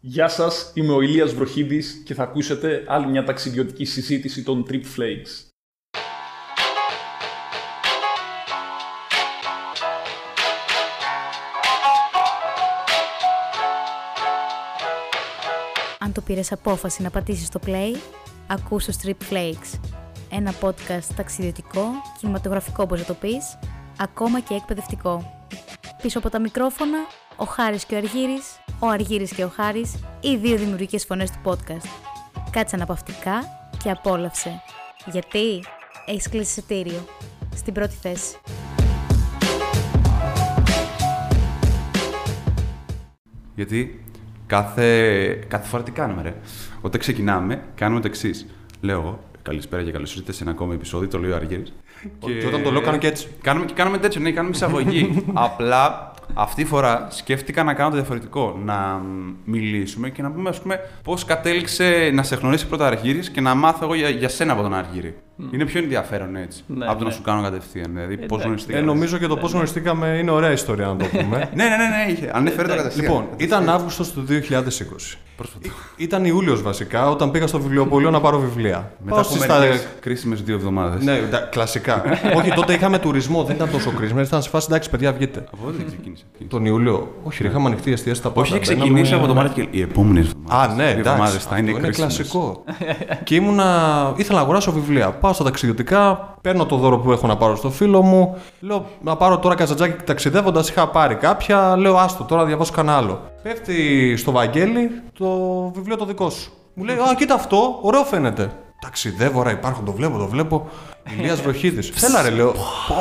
Γεια σας, είμαι ο Ηλίας Βροχίδης και θα ακούσετε άλλη μια ταξιδιωτική συζήτηση των Trip Flakes. Αν το πήρες απόφαση να πατήσεις το play, ακούς το Strip Flakes. Ένα podcast ταξιδιωτικό, κινηματογραφικό όπως να το πεις, ακόμα και εκπαιδευτικό. Πίσω από τα μικρόφωνα, ο Χάρης και ο Αργύρης, ο Αργύρης και ο Χάρης, οι δύο δημιουργικές φωνές του podcast. Κάτσε αναπαυτικά και απόλαυσε. Γιατί έχεις κλείσει εισιτήριο. Στην πρώτη θέση. Γιατί κάθε, κάθε φορά τι κάνουμε, ρε; Όταν ξεκινάμε, κάνουμε το εξής. Λέω εγώ, καλησπέρα και καλώς ήρθατε σε ένα ακόμη επεισόδιο, το λέει ο Αργύρης. Και όταν το λέω, κάνω και έτσι. Κάνουμε, και κάνουμε τέτοιο, ναι, κάνουμε εισαγωγή. Απλά αυτή τη φορά σκέφτηκα να κάνω το διαφορετικό. Να μιλήσουμε και να πούμε, ας πούμε, πώς κατέληξε να σε γνωρίσει πρώτα Αργύρης και να μάθω εγώ για, για σένα από τον Αργύρη. Είναι πιο ενδιαφέρον έτσι. Ναι, από το να ναι. σου κάνω κατευθείαν. Δηλαδή, πώ Εντάξει. γνωριστήκαμε. Ε, νομίζω και το πώ γνωριστήκαμε είναι ωραία ιστορία να το πούμε. Ναι, ναι, ναι, ναι, είχε. Ανέφερε το κατευθείαν. λοιπόν, ήταν Αύγουστος του 2020. Ή- Ήταν Ιούλιος βασικά, όταν πήγα στο βιβλιοπωλείο να πάρω βιβλία. Μετά Πάω από στις στα- μερικές κρίσιμες δύο εβδομάδες. Ναι, τα- κλασικά. Όχι, τότε είχαμε τουρισμό, δεν ήταν τόσο κρίσιμο. Ήταν σε φάση εντάξει, παιδιά, βγείτε. Από πότε ξεκίνησε. Τον Ιούλιο. Όχι, ρε, είχαμε ανοιχτή εστίαση στα πάντα. Όχι, είχε Μπαίναμε- ξεκινήσει από το Μάρτιο και οι επόμενες εβδομάδες. Α, ναι, εντάξει. εβδομάδες θα είναι αυτό είναι κρίσιμες. κλασικό. και ήμουνα. ήθελα να αγοράσω βιβλία. Πάω στα ταξιδιωτικά, παίρνω το δώρο που έχω να πάρω στο φίλο μου. Λέω να πάρω τώρα καζατζάκι ταξιδεύοντας. Είχα πάρει κάποια. Λέω άστο, τώρα να διαβάσω κανένα άλλο. Πέφτει στο Βαγγέλη το βιβλίο το δικό σου. Μου λέει Α, κοίτα αυτό, ωραίο φαίνεται. Ταξιδεύω, ρε, υπάρχουν, το βλέπω, το βλέπω. Ηλίας Βροχίδης. Θέλα ρε, λέω. Πω.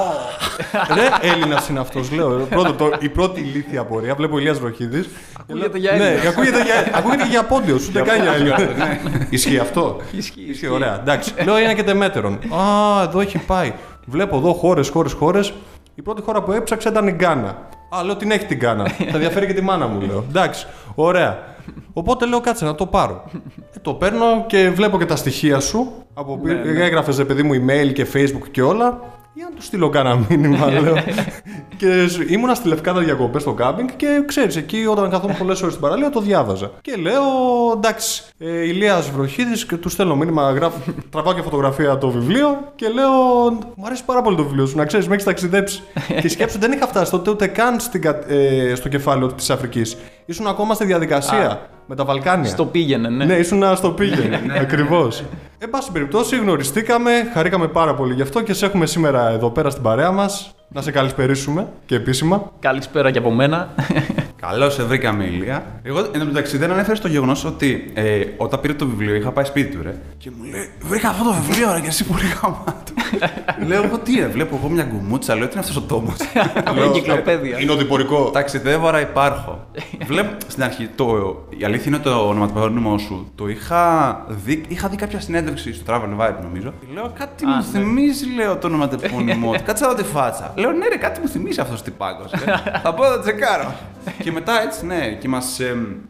Ρε, Έλληνας είναι αυτός, λέω. Πρώτο, το, η πρώτη ηλίθια πορεία. Βλέπω Ηλίας Βροχίδης. Ακούγεται για Ναι, Έλληνα. ακούγεται για, ακούγεται για πόντιο, ούτε καν για Έλληνα. Ισχύει αυτό; Ισχύει, Ισχύει, ισχύει. ωραία. Εντάξει. Λέω είναι και τεμέτερον. Α, εδώ έχει πάει. Βλέπω εδώ χώρες, χώρες, χώρες. Η πρώτη χώρα που έψαξα ήταν η Γκάνα. Α, λέω την έχει την Γκάνα. Θα ενδιαφέρει και τη μάνα μου, λέω. Εντάξει, ωραία. Οπότε λέω κάτσε να το πάρω. Ε, το παίρνω και βλέπω και τα στοιχεία σου. Από Ναι, ναι, έγραφες ρε παιδί μου email και facebook και όλα. Για να του στείλω κάνα μήνυμα, λέω. και σ- ήμουνα στη Λευκάδα διακοπές στο κάμπινγκ και ξέρεις, εκεί όταν καθόμουν πολλές ώρες στην παραλία το διάβαζα. Και λέω, εντάξει, ε, Ηλίας Βροχίδης και του στέλνω μήνυμα, γράφω, τραβάω και φωτογραφία το βιβλίο και λέω, Μου αρέσει πάρα πολύ το βιβλίο σου, να ξέρεις, με έχεις ταξιδέψει. και σκέψου, δεν είχα φτάσει τότε ούτε καν στην, κα- ε, στο κεφάλαιο της Αφρικής. Ήσουν ακόμα στη διαδικασία με τα Βαλκάνια. Στο πήγαινε, ναι. Ναι, ήσουν στο πήγαινε. Ακριβώς. Εν πάση περιπτώσει, γνωριστήκαμε, χαρήκαμε πάρα πολύ γι' αυτό και σε έχουμε σήμερα εδώ πέρα στην παρέα μας. Να σε καλησπερίσουμε και επίσημα. Καλησπέρα και από μένα. Καλώς σε βρήκαμε, Ηλία. Εγώ εν τω μεταξύ δεν ανέφερες στο γεγονός ότι ε, όταν πήρε το βιβλίο είχα πάει σπίτι του, ρε. Και μου λέει: Βρήκα αυτό το βιβλίο, ρε, και εσύ πολύ γαμάτο. Λέω εγώ τι, ρε, βλέπω εγώ μια γκουμούτσα, λέω τι είναι αυτός ο τόμος. Από εγκυκλοπαίδεια. Είναι οδηπορικό. Ταξιδεύω, άρα υπάρχω. Βλέπω στην αρχή, το, η αλήθεια είναι το ονοματεπώνυμό σου. Το είχα δει, είχα δει κάποια συνέντευξη στο Travel Vibe, νομίζω. Και Λέω κάτι μου θυμίζει, λέω το ονοματεπώνυμό του. Κάτσε να δω τη φάτσα. Λέω ναι, ρε, κάτι μου θυμίζει αυτός τι πάγκο. Θα πω να το τσεκάρω. και μετά έτσι, ναι, και μας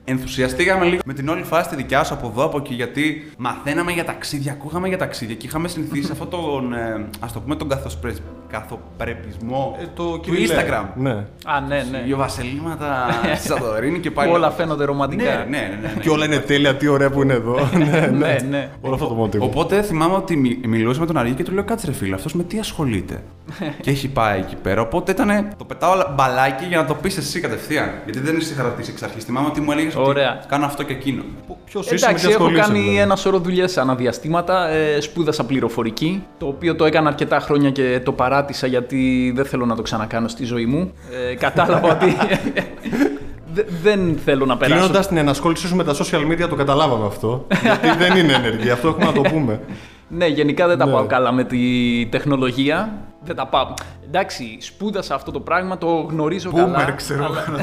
ενθουσιαστήκαμε λίγο με την όλη φάση τη δικιά σου από εδώ, από εκεί, γιατί μαθαίναμε για ταξίδια, ακούγαμε για ταξίδια και είχαμε συνηθίσει σε αυτόν τον, ε, ας το πούμε, τον καθοσπρε- καθοπρεπισμό Ε, το του κυριλέ. Instagram. Ναι. Α, ναι, ναι. Δύο βασελήματα στη Σαντορίνη και πάλι. Όλα φαίνονται ρομαντικά. Ναι, ναι, ναι. ναι, ναι. Και όλα είναι τέλεια, τι ωραία που είναι εδώ. ναι, Ναι, ναι. Όλο αυτό το μοτίβο. Οπότε θυμάμαι ότι μι- μιλούσα με τον Αργή και του λέω: Κάτσε ρε φίλε, αυτός με τι ασχολείται; και έχει πάει εκεί πέρα. Οπότε ήταν. Το πετάω όλα- μπαλάκι για να το πεις εσύ κατευθείαν. Γιατί δεν είσαι χαρακτή εξ αρχής. Θυμάμαι ότι μου έλεγες ότι Ωραία. κάνω αυτό και εκείνο. Ποιος είσαι με Εντάξει, τι έχω ασχολείσαι, κάνει δηλαδή; ένα σωρό δουλειές αναδιαστήματα. Ε, σπούδασα πληροφορική, το οποίο το έκανα αρκετά χρόνια και το παράτησα γιατί δεν θέλω να το ξανακάνω στη ζωή μου. Ε, κατάλαβα ότι δε- δεν θέλω να περάσω. Κλείνοντας την ενασχόλησή σου με τα social media, το καταλάβαμε αυτό. γιατί δεν είναι ενεργή, αυτό έχουμε να το πούμε. Ναι, γενικά δεν τα Ναι. πάω καλά με τη τεχνολογία. Δεν τα πάω. Εντάξει, σπούδασα αυτό το πράγμα, το γνωρίζω καλά. Boomer, ξέρω αλλά-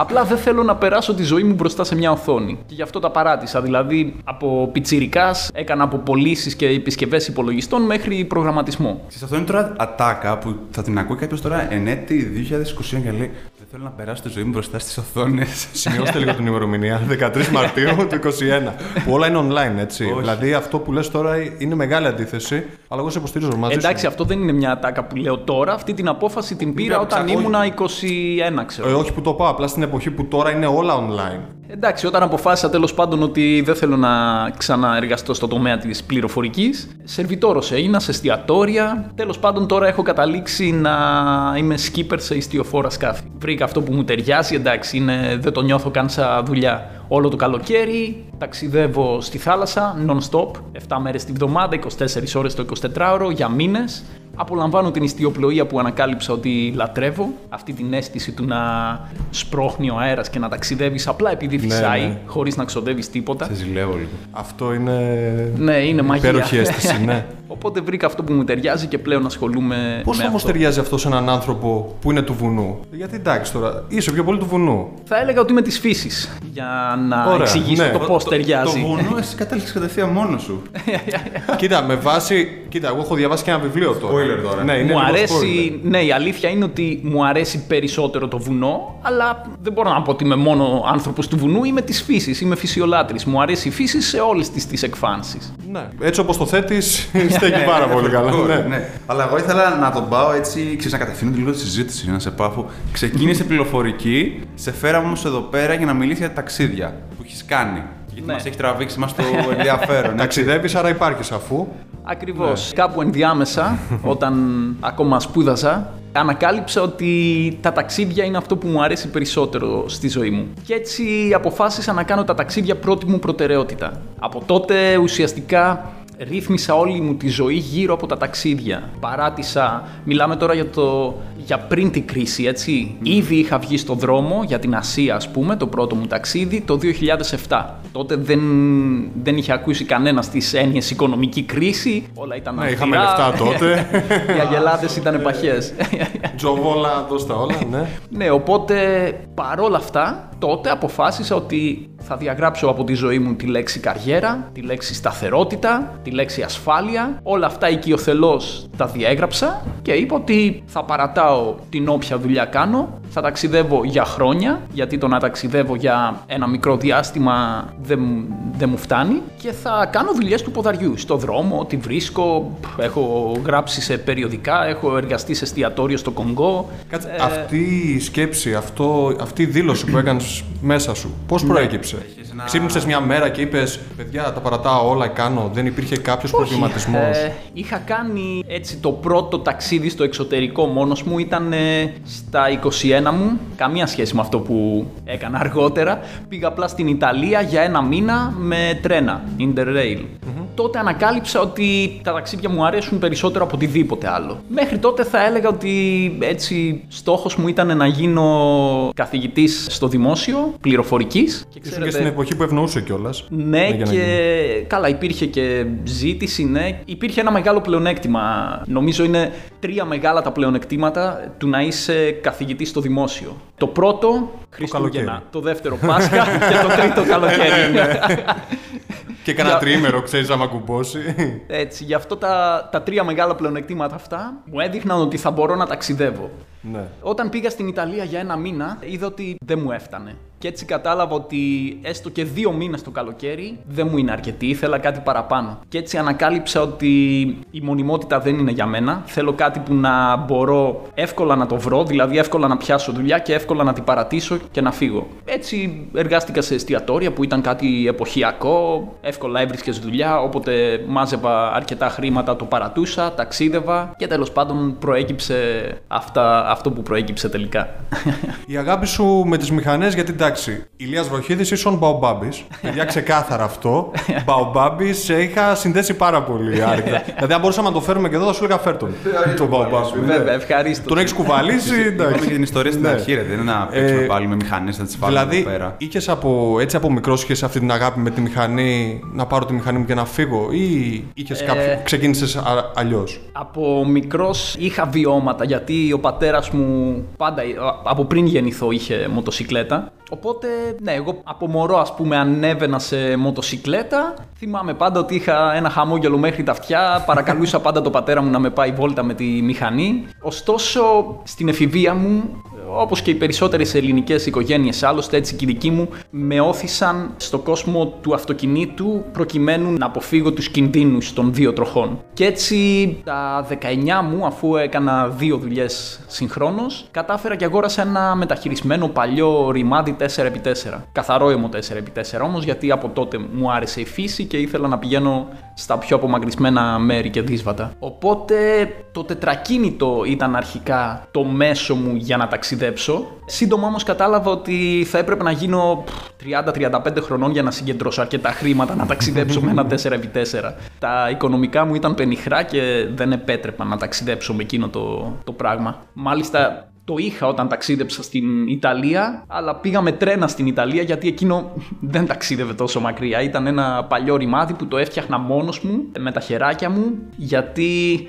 Απλά δεν θέλω να περάσω τη ζωή μου μπροστά σε μια οθόνη. Και γι' αυτό τα παράτησα. Δηλαδή, από πιτσιρικάς έκανα από πωλήσει και επισκευές υπολογιστών μέχρι προγραμματισμό. Ξέρεις, αυτό είναι τώρα ατάκα που θα την ακούει κάποιος τώρα εν έτη 2021 και λέει: Δεν θέλω να περάσω τη ζωή μου μπροστά στις οθόνες. Σημειώστε λίγο την ημερομηνία. 13 Μαρτίου του 2021. Που όλα είναι online, έτσι. Όχι. Δηλαδή αυτό που λες τώρα είναι μεγάλη αντίθεση. Αλλά εγώ σε υποστηρίζω μαζί Εντάξει, σου. αυτό δεν είναι μια ατάκα που λέω τώρα. Αυτή την απόφαση την πήρα πήρα όταν ψάχνω. ήμουνα 21, ξέρω. Ε, όχι που το πάω, απλά στην εποχή που τώρα είναι όλα online. Εντάξει, όταν αποφάσισα τέλος πάντων ότι δεν θέλω να ξαναεργαστώ στο τομέα της πληροφορικής, σερβιτόρος έγινα σε εστιατόρια. Τέλος πάντων, τώρα έχω καταλήξει να είμαι skipper σε ιστιοφόρα σκάφη. Βρήκα αυτό που μου ταιριάζει, εντάξει, είναι, δεν το νιώθω καν σαν δουλειά. Όλο το καλοκαίρι ταξιδεύω στη θάλασσα non-stop, 7 μέρες τη βδομάδα, 24 ώρες το 24ωρο για μήνες. Απολαμβάνω την ιστιοπλοεία που ανακάλυψα ότι λατρεύω. Αυτή την αίσθηση του να σπρώχνει ο αέρας και να ταξιδεύεις απλά επειδή φυσάει, ναι. χωρίς να ξοδεύεις τίποτα. Σε ζηλεύω λίγο. Αυτό είναι. Ναι, είναι μαγεία. Υπέροχη αίσθηση, ναι. Οπότε βρήκα αυτό που μου ταιριάζει και πλέον ασχολούμαι Πώς με όμως αυτό. ταιριάζει αυτός σε έναν άνθρωπο που είναι του βουνού; Γιατί εντάξει τώρα, είσαι πιο πολύ του βουνού. Θα έλεγα ότι είμαι της φύσης για να Ωραία, εξηγήσω ναι. το πώς Το ταιριάζει. βουνό, εσύ κατέληξες κατευθείαν μόνος σου. κοίτα, με βάση. Κοίτα, εγώ έχω διαβάσει και ένα βιβλίο τώρα. Spoiler τώρα. Ναι, είναι μου λίγο αρέσει, ναι, η αλήθεια είναι ότι μου αρέσει περισσότερο το βουνό, αλλά δεν μπορώ να πω ότι είμαι μόνο άνθρωπος του βουνού, είμαι της φύσης, είμαι φυσιολάτρης. Μου αρέσει η φύση σε όλες τις τις εκφάνσεις. spoiler. Ναι. Έτσι όπως το θέτεις, στέκει πάρα πολύ καλά. Core, ναι. ναι. Αλλά εγώ ήθελα να τον πάω έτσι, ξέρεις, να κατευθύνω λίγο τη συζήτηση, να σε πάω. Ξεκίνησε πληροφορική, σε φέραμε όμως εδώ πέρα για να μιλήσει για ταξίδια που έχεις κάνει. Γιατί Ναι. μας έχει τραβήξει μας το ενδιαφέρον. έτσι. Ταξιδεύεις, άρα υπάρχεις αφού. Ακριβώς. Ναι. Κάπου ενδιάμεσα, όταν ακόμα σπούδαζα, ανακάλυψα ότι τα ταξίδια είναι αυτό που μου αρέσει περισσότερο στη ζωή μου. Και έτσι αποφάσισα να κάνω τα ταξίδια πρώτη μου προτεραιότητα. Από τότε ουσιαστικά ρύθμισα όλη μου τη ζωή γύρω από τα ταξίδια. Παράτησα, μιλάμε τώρα για, το, για πριν την κρίση, έτσι. Ήδη είχα βγει στο δρόμο για την Ασία, ας πούμε, το πρώτο μου ταξίδι, το 2007. Τότε δεν, δεν είχε ακούσει κανένας τις έννοιες οικονομική κρίση, όλα ήταν Ναι, είχαμε αυστηρά. λεφτά τότε. Οι αγελάδες ήταν παχές. Τζοβόλα, δώσ' τα όλα, ναι. ναι, οπότε παρόλα αυτά, τότε αποφάσισα ότι θα διαγράψω από τη ζωή μου τη λέξη καριέρα, τη λέξη σταθερότητα, τη λέξη ασφάλεια. Όλα αυτά οικειοθελώς τα διέγραψα και είπα ότι θα παρατάω την όποια δουλειά κάνω, θα ταξιδεύω για χρόνια, γιατί το να ταξιδεύω για ένα μικρό διάστημα δεν, μου- δεν μου φτάνει και θα κάνω δουλειές του ποδαριού, στο δρόμο, τη βρίσκω, έχω γράψει σε περιοδικά, έχω εργαστεί σε εστιατόριο στο Κονγκό. Κάτσε, αυτή η σκέψη, αυτό, αυτή η δήλωση που έκανες μέσα σου, πώς προέκυψε; ένα- Ξύπνησες μια μέρα και είπες: Παιδιά, τα παρατάω όλα, κάνω. Δεν υπήρχε κάποιος προβληματισμός. Ε, είχα κάνει έτσι το πρώτο ταξίδι στο εξωτερικό μόνος μου ήταν ε, στα 21 μου, καμία σχέση με αυτό που έκανα αργότερα. Πήγα απλά στην Ιταλία για ένα μήνα με τρένα, Interrail. Τότε ανακάλυψα ότι τα ταξίδια μου αρέσουν περισσότερο από οτιδήποτε άλλο. Μέχρι τότε θα έλεγα ότι έτσι στόχος μου ήταν να γίνω καθηγητής στο δημόσιο, πληροφορικής. Και Ήσουν και στην εποχή που ευνοούσε κιόλας. ναι, και καλά, υπήρχε και ζήτηση, ναι. Υπήρχε ένα μεγάλο πλεονέκτημα. Νομίζω είναι τρία μεγάλα τα πλεονεκτήματα του να είσαι καθηγητής στο δημόσιο. Το πρώτο, Χριστούγεννα. καλοκαίρι. Το δεύτερο, Πάσχα. και το τρίτο, καλοκαίρι. Ναι. Και κανένα Για- τρίμερο, ξέρεις, άμα κουμπώσει. Έτσι, γι' αυτό τα, τα τρία μεγάλα πλεονεκτήματα αυτά μου έδειχναν ότι θα μπορώ να ταξιδεύω. Ναι. Όταν πήγα στην Ιταλία για ένα μήνα, είδα ότι δεν μου έφτανε. Και έτσι κατάλαβα ότι έστω και δύο μήνες το καλοκαίρι δεν μου είναι αρκετή, ήθελα κάτι παραπάνω. Και έτσι ανακάλυψα ότι η μονιμότητα δεν είναι για μένα. Θέλω κάτι που να μπορώ εύκολα να το βρω, δηλαδή εύκολα να πιάσω δουλειά και εύκολα να την παρατήσω και να φύγω. Έτσι εργάστηκα σε εστιατόρια που ήταν κάτι εποχιακό, εύκολα έβρισκες δουλειά, όποτε μάζευα αρκετά χρήματα το παρατούσα, ταξίδευα και τέλος πάντων προέκυψε αυτά, αυτό που προέκυψε τελικά. Η αγάπη σου με τις μηχανές, γιατί εντάξει, Ηλίας Βροχίδης ίσον Μπαουμπάμπη. Παιδιά, ξεκάθαρα αυτό. Μπαουμπάμπη σε είχα συνδέσει πάρα πολύ άρρηκτα. δηλαδή, αν μπορούσαμε να το φέρουμε και εδώ, θα σου έλεγα φέρτον. Τον Μπαουμπάμπη. ναι. Βέβαια, ευχαρίστω. Τον έχεις κουβαλήσει, Είπαμε εντάξει. και την ιστορία στην Ναι. αρχή, ρε. Δεν είναι να παίξουμε Ε, πάλι με μηχανές, να τις βάλουμε Δηλαδή, εδώ πέρα. είχες από, έτσι από μικρός είχες αυτή την αγάπη με τη μηχανή, να πάρω τη μηχανή μου και να φύγω, ή είχες Ε, κάποιο. ξεκίνησες αλλιώς; Από μικρός είχα βιώματα γιατί ο πατέρας μου πάντα από πριν γεννηθώ είχε μοτοσικλέτα. Οπότε, ναι, εγώ από μωρό ας πούμε ανέβαινα σε μοτοσικλέτα. Θυμάμαι πάντα ότι είχα ένα χαμόγελο μέχρι τα αυτιά. Παρακαλούσα πάντα τον πατέρα μου να με πάει βόλτα με τη μηχανή. Ωστόσο, στην εφηβεία μου, όπως και οι περισσότερες ελληνικές οικογένειες άλλωστε, έτσι και η δική μου, με όθησαν στο κόσμο του αυτοκινήτου προκειμένου να αποφύγω τους κινδύνους των δύο τροχών. Και έτσι τα 19 μου, αφού έκανα δύο δουλειές συγχρόνως, κατάφερα και αγόρασα ένα μεταχειρισμένο παλιό ρημάδι 4x4. Καθαρό αιμο 4x4 όμως, γιατί από τότε μου άρεσε η φύση και ήθελα να πηγαίνω στα πιο απομακρυσμένα μέρη και δύσβατα. Οπότε το τετρακίνητο ήταν αρχικά το μέσο μου για να ταξιδέψω. Σύντομα όμως κατάλαβα ότι θα έπρεπε να γίνω 30-35 χρονών για να συγκεντρώσω αρκετά χρήματα να ταξιδέψω με ένα 4x4. Τα οικονομικά μου ήταν πενιχρά και δεν επέτρεπαν να ταξιδέψω με εκείνο το, το πράγμα. Μάλιστα lista το είχα όταν ταξίδεψα στην Ιταλία, αλλά πήγα με τρένα στην Ιταλία γιατί εκείνο δεν ταξίδευε τόσο μακριά. Ήταν ένα παλιό ρημάδι που το έφτιαχνα μόνος μου, με τα χεράκια μου, γιατί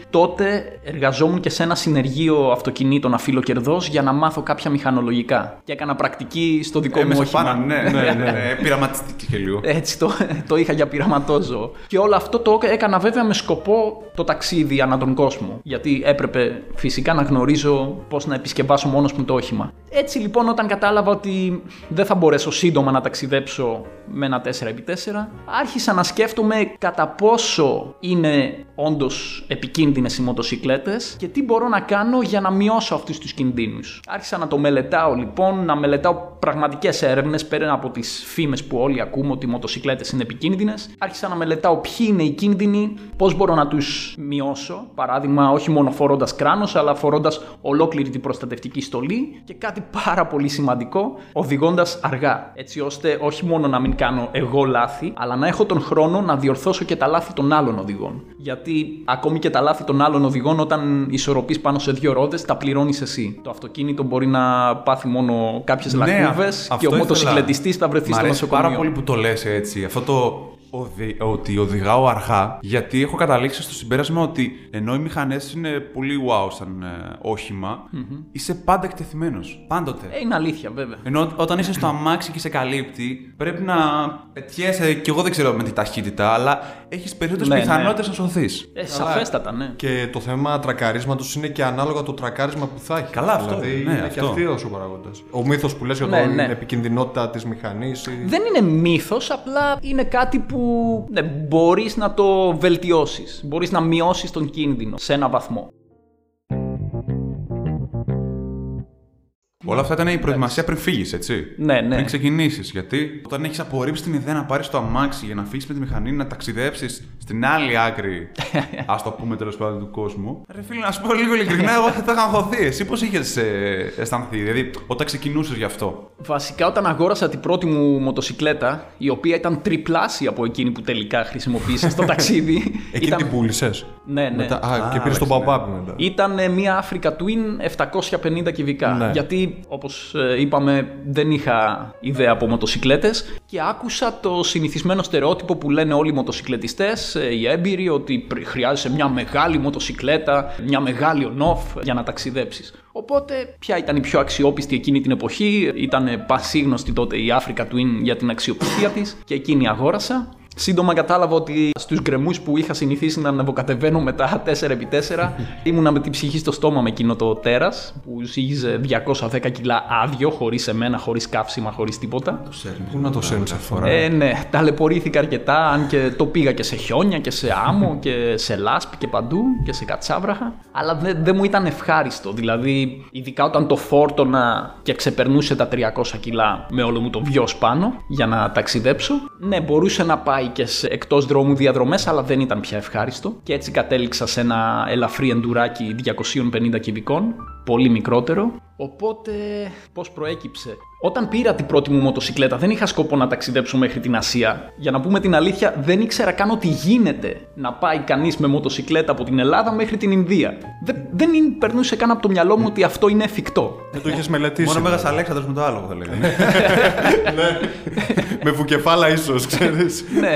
τότε εργαζόμουν και σε ένα συνεργείο αυτοκινήτων αφιλοκερδός για να μάθω κάποια μηχανολογικά. Και έκανα πρακτική στο δικό μου όχημα. Πάνω, ναι, ναι, ναι, ναι. Πειραματιστική και λίγο. Έτσι το, το είχα για πειραματόζωο. Και όλο αυτό το έκανα βέβαια με σκοπό το ταξίδι ανά τον κόσμο. Γιατί έπρεπε φυσικά να γνωρίζω πώς να επισκεφτώ κατασκευάσω μόνος μου το όχημα. Έτσι λοιπόν, όταν κατάλαβα ότι δεν θα μπορέσω σύντομα να ταξιδέψω με ένα 4x4, άρχισα να σκέφτομαι κατά πόσο είναι όντως επικίνδυνες οι μοτοσυκλέτες και τι μπορώ να κάνω για να μειώσω αυτούς τους κινδύνους. Άρχισα να το μελετάω λοιπόν, να μελετάω πραγματικές έρευνες πέρα από τις φήμες που όλοι ακούμε ότι οι μοτοσυκλέτες είναι επικίνδυνες. Άρχισα να μελετάω ποιοι είναι οι κίνδυνοι, πώς μπορώ να τους μειώσω. Παράδειγμα, όχι μόνο φορώντας κράνος, αλλά φορώντας ολόκληρη την προστατευτική στολή και κάτι πάρα πολύ σημαντικό, οδηγώντας αργά. Έτσι ώστε όχι μόνο να μην κάνω εγώ λάθη, αλλά να έχω τον χρόνο να διορθώσω και τα λάθη των άλλων οδηγών. Γιατί ακόμη και τα λάθη των άλλων οδηγών, όταν ισορροπείς πάνω σε δύο ρόδες, τα πληρώνεις εσύ. Το αυτοκίνητο μπορεί να πάθει μόνο κάποιες ναι, λακκούβες και ο μοτοσυκλετιστής θα βρεθεί στο νοσοκομείο. πάρα πολύ που το λες έτσι. Αυτό το ότι οδηγάω αργά, γιατί έχω καταλήξει στο συμπέρασμα ότι ενώ οι μηχανές είναι πολύ wow σαν ε, οχημα είσαι πάντα εκτεθειμένος. Πάντοτε. Ε, είναι αλήθεια, βέβαια. Ενώ όταν είσαι στο αμάξι και σε καλύπτει, πρέπει να πετιέσαι, και εγώ δεν ξέρω με τι ταχύτητα, αλλά έχεις περισσότερες ναι, πιθανότητες ναι. να σωθείς. Ε, σαφέστατα, ναι. Και το θέμα τρακαρίσματος είναι και ανάλογα το τρακάρισμα που θα έχεις. Καλά, αυτό. Δηλαδή ναι, είναι αυτό. και αυτό ο παραγόντα. Ο μύθος που λες για ναι, ναι. την επικινδυνότητα της μηχανής. Δεν είναι μύθος, απλά είναι κάτι που ναι, μπορείς να το βελτιώσεις. Μπορείς να μειώσεις τον κίνδυνο σε ένα βαθμό. Όλα αυτά ήταν η προετοιμασία πριν φύγεις, έτσι; Ναι, ναι. Πριν ξεκινήσεις. Γιατί όταν έχεις απορρίψει την ιδέα να πάρεις το αμάξι για να φύγεις με τη μηχανή, να ταξιδέψεις στην άλλη άκρη, ας το πούμε τέλος πάντων του κόσμου. Ρε φίλε, να σου πω λίγο ειλικρινά, εγώ θα είχα αγχωθεί. Εσύ πώς είχες ε, αισθανθεί, δηλαδή όταν ξεκινούσες γι' αυτό; Βασικά, όταν αγόρασα την πρώτη μου μοτοσυκλέτα, η οποία ήταν τριπλάσια από εκείνη που τελικά χρησιμοποίησα στο ταξίδι. Εκείνη ήταν... την πούλησες; Ναι, ναι. Μετά... Α, α, και πήρε τον pop μετά. Ήταν μια Africa Twin 750 κυβικά. Ναι. Γιατί όπως ε, είπαμε δεν είχα ιδέα από μοτοσυκλέτες και άκουσα το συνηθισμένο στερεότυπο που λένε όλοι οι μοτοσυκλετιστές, ε, οι έμπειροι, ότι χρειάζεσαι μια μεγάλη μοτοσυκλέτα, μια μεγάλη on-off για να ταξιδέψεις. Οπότε, ποια ήταν η πιο αξιόπιστη εκείνη την εποχή, ήταν πασίγνωστη τότε η Africa Twin για την αξιοπιστία της και εκείνη αγόρασα. Σύντομα κατάλαβα ότι στους γκρεμούς που είχα συνηθίσει να ανεβοκατεβαίνω μετά 4x4 ήμουνα με την ψυχή στο στόμα με εκείνο το τέρας που ζύγιζε 210 κιλά άδειο, χωρίς εμένα, χωρίς καύσιμα, χωρίς τίποτα. Πού να το σέρνεις αυτή φορά; Ε, ναι, ταλαιπωρήθηκα αρκετά, αν και το πήγα και σε χιόνια και σε άμμο και σε λάσπη και παντού και σε κατσάβραχα. Αλλά δεν δε μου ήταν ευχάριστο. Δηλαδή, ειδικά όταν το φόρτωνα και ξεπερνούσε τα 300 κιλά με όλο μου το βιός πάνω για να ταξιδέψω. Ναι, μπορούσε να πάει και σε εκτός δρόμου διαδρομές, αλλά δεν ήταν πια ευχάριστο. Και έτσι κατέληξα σε ένα ελαφρύ εντουράκι 250 κυβικών, πολύ μικρότερο. Οπότε, πώς προέκυψε; Όταν πήρα την πρώτη μου μοτοσυκλέτα, δεν είχα σκοπό να ταξιδέψω μέχρι την Ασία. Για να πούμε την αλήθεια, δεν ήξερα καν ότι γίνεται να πάει κανείς με μοτοσυκλέτα από την Ελλάδα μέχρι την Ινδία. Δεν, δεν περνούσε καν από το μυαλό μου ότι αυτό είναι εφικτό. Δεν το είχες μελετήσει. Μόνο Μέγα Αλέξανδρος με το άλλο, θα λέγαμε. ναι. Με βουκεφάλα, ίσως, ξέρεις. ναι,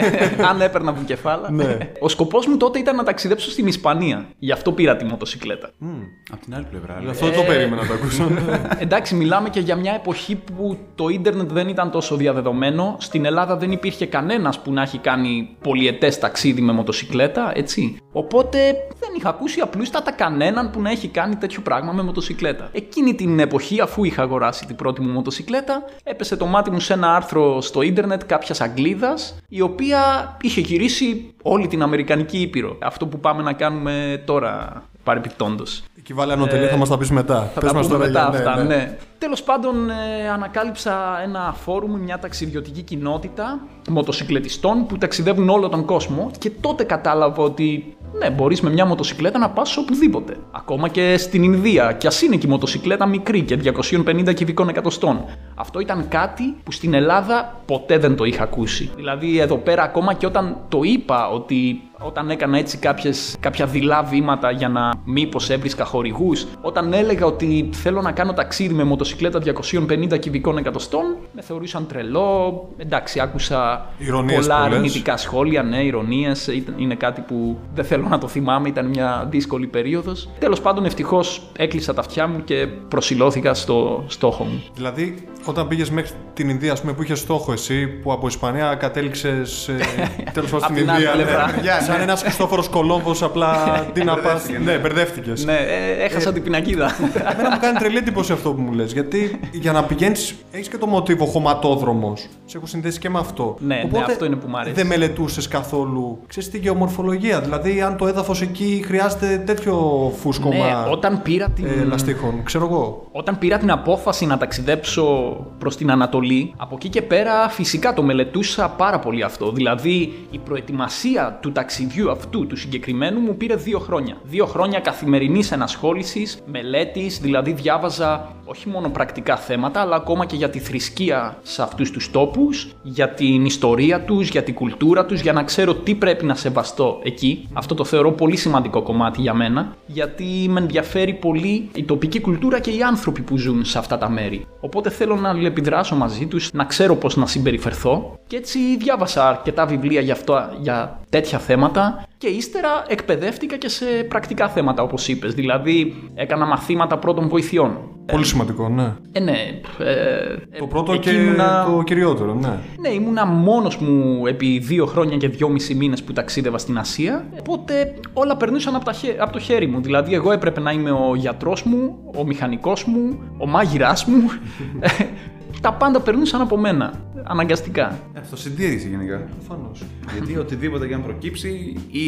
αν έπαιρνα βουκεφάλα. ναι. Ο σκοπός μου τότε ήταν να ταξιδέψω στην Ισπανία. Γι' αυτό πήρα τη μοτοσυκλέτα. Mm. Από την άλλη πλευρά. Αυτό δεν το περίμενα να το ακούσω. Εντάξει, μιλάμε και για μια εποχή που το ίντερνετ δεν ήταν τόσο διαδεδομένο. Στην Ελλάδα δεν υπήρχε κανένας που να έχει κάνει πολιετές ταξίδι με μοτοσυκλέτα, έτσι. Οπότε δεν είχα ακούσει απλούστατα κανέναν που να έχει κάνει τέτοιο πράγμα με μοτοσυκλέτα. Εκείνη την εποχή, αφού είχα αγοράσει την πρώτη μου μοτοσυκλέτα, έπεσε το μάτι μου σε ένα άρθρο στο ίντερνετ κάποιας Αγγλίδας, η οποία είχε γυρίσει όλη την Αμερικανική Ήπειρο. Αυτό που πάμε να κάνουμε τώρα παρεπιπτόντω. Εκεί βάλε ανωτελεία, θα μας τα πεις μετά. Θα Πες τα μας πούμε μετά για- αυτά, ναι. Τέλος πάντων, ε, ανακάλυψα ένα φόρουμ, μια ταξιδιωτική κοινότητα μοτοσυκλετιστών που ταξιδεύουν όλο τον κόσμο και τότε κατάλαβα ότι ναι, μπορείς με μια μοτοσυκλέτα να πας οπουδήποτε. Ακόμα και στην Ινδία, κι ας είναι και η μοτοσυκλέτα μικρή και 250 κυβικών εκατοστών. Αυτό ήταν κάτι που στην Ελλάδα ποτέ δεν το είχα ακούσει. Δηλαδή εδώ πέρα ακόμα και όταν το είπα ότι όταν έκανα έτσι κάποιες, κάποια δειλά βήματα για να μήπως έβρισκα χορηγούς, όταν έλεγα ότι θέλω να κάνω ταξίδι με μοτοσυκλέτα 250 κυβικών εκατοστών, με θεωρούσαν τρελό. Εντάξει, άκουσα Ηρωνίες πολλά πολλές. αρνητικά σχόλια, ναι, ηρωνίες. Ήταν- Είναι κάτι που δεν θέλω να το θυμάμαι, ήταν μια δύσκολη περίοδος. Τέλος πάντων, ευτυχώς έκλεισα τα αυτιά μου και προσιλώθηκα στο στόχο μου. Δηλαδή, όταν πήγες μέχρι την Ινδία, ας πούμε, που είχες στόχο εσύ, που από Ισπανία κατέληξες τέλος πάντων Απ' στην την άλλη Ινδία. πλευρά. ναι, σαν ένας Χριστόφορος Κολόμβος, απλά τι να πας. Ναι, μπερδεύτηκες. Ναι, ε, έχασα την πινακίδα. Εμένα μου κάνει τρελή εντύπωση αυτό που μου λες. Γιατί για να πηγαίνεις, έχεις και το μοτίβο χωματόδρομος. Σε έχω συνδέσει και με αυτό. Ναι, ναι, αυτό είναι που μ' αρέσει. Δεν μελετούσες καθόλου. Ξέρεις τη γεωμορφολογία. Δηλαδή, αν το έδαφος εκεί χρειάζεται τέτοιο φούσκωμα ναι, όταν πήρα την... ε, λαστίχων. Ξέρω εγώ. Όταν πήρα την απόφαση να ταξιδέψω προς την Ανατολή, από εκεί και πέρα φυσικά το μελετούσα πάρα πολύ αυτό. Δηλαδή η προετοιμασία του ταξιδιού αυτού, του συγκεκριμένου, μου πήρε δύο χρόνια. Δύο χρόνια καθημερινής ενασχόλησης, μελέτης, δηλαδή διάβαζα όχι μόνο πρακτικά θέματα, αλλά ακόμα και για τη θρησκεία σε αυτούς τους τόπους, για την ιστορία τους, για την κουλτούρα τους, για να ξέρω τι πρέπει να σεβαστώ εκεί. Αυτό το θεωρώ πολύ σημαντικό κομμάτι για μένα, γιατί με ενδιαφέρει πολύ η τοπική κουλτούρα και οι άνθρωποι που ζουν σε αυτά τα μέρη. Οπότε θέλω να αλληλεπιδράσω μαζί τους, να ξέρω πώς να συμπεριφερθώ και έτσι διάβασα αρκετά βιβλία για, αυτό, για τέτοια θέματα και ύστερα εκπαιδεύτηκα και σε πρακτικά θέματα όπως είπες, δηλαδή έκανα μαθήματα πρώτων βοηθειών. Πολύ σημαντικό, ναι. Ε, ναι. Ε, Το πρώτο εκεί και ήμουνα- το κυριότερο, ναι. ναι, ήμουνα μόνος μου επί δύο χρόνια και δυόμισι μήνες που ταξίδευα στην Ασία. Οπότε όλα περνούσαν από, τα χέ- από το χέρι μου. Δηλαδή, εγώ έπρεπε να είμαι ο γιατρός μου, ο μηχανικός μου, ο μάγειράς μου. τα πάντα περνούσαν από μένα. Αναγκαστικά. Αυτοσυντήρηση γενικά. Προφανώς. Γιατί οτιδήποτε και αν προκύψει ή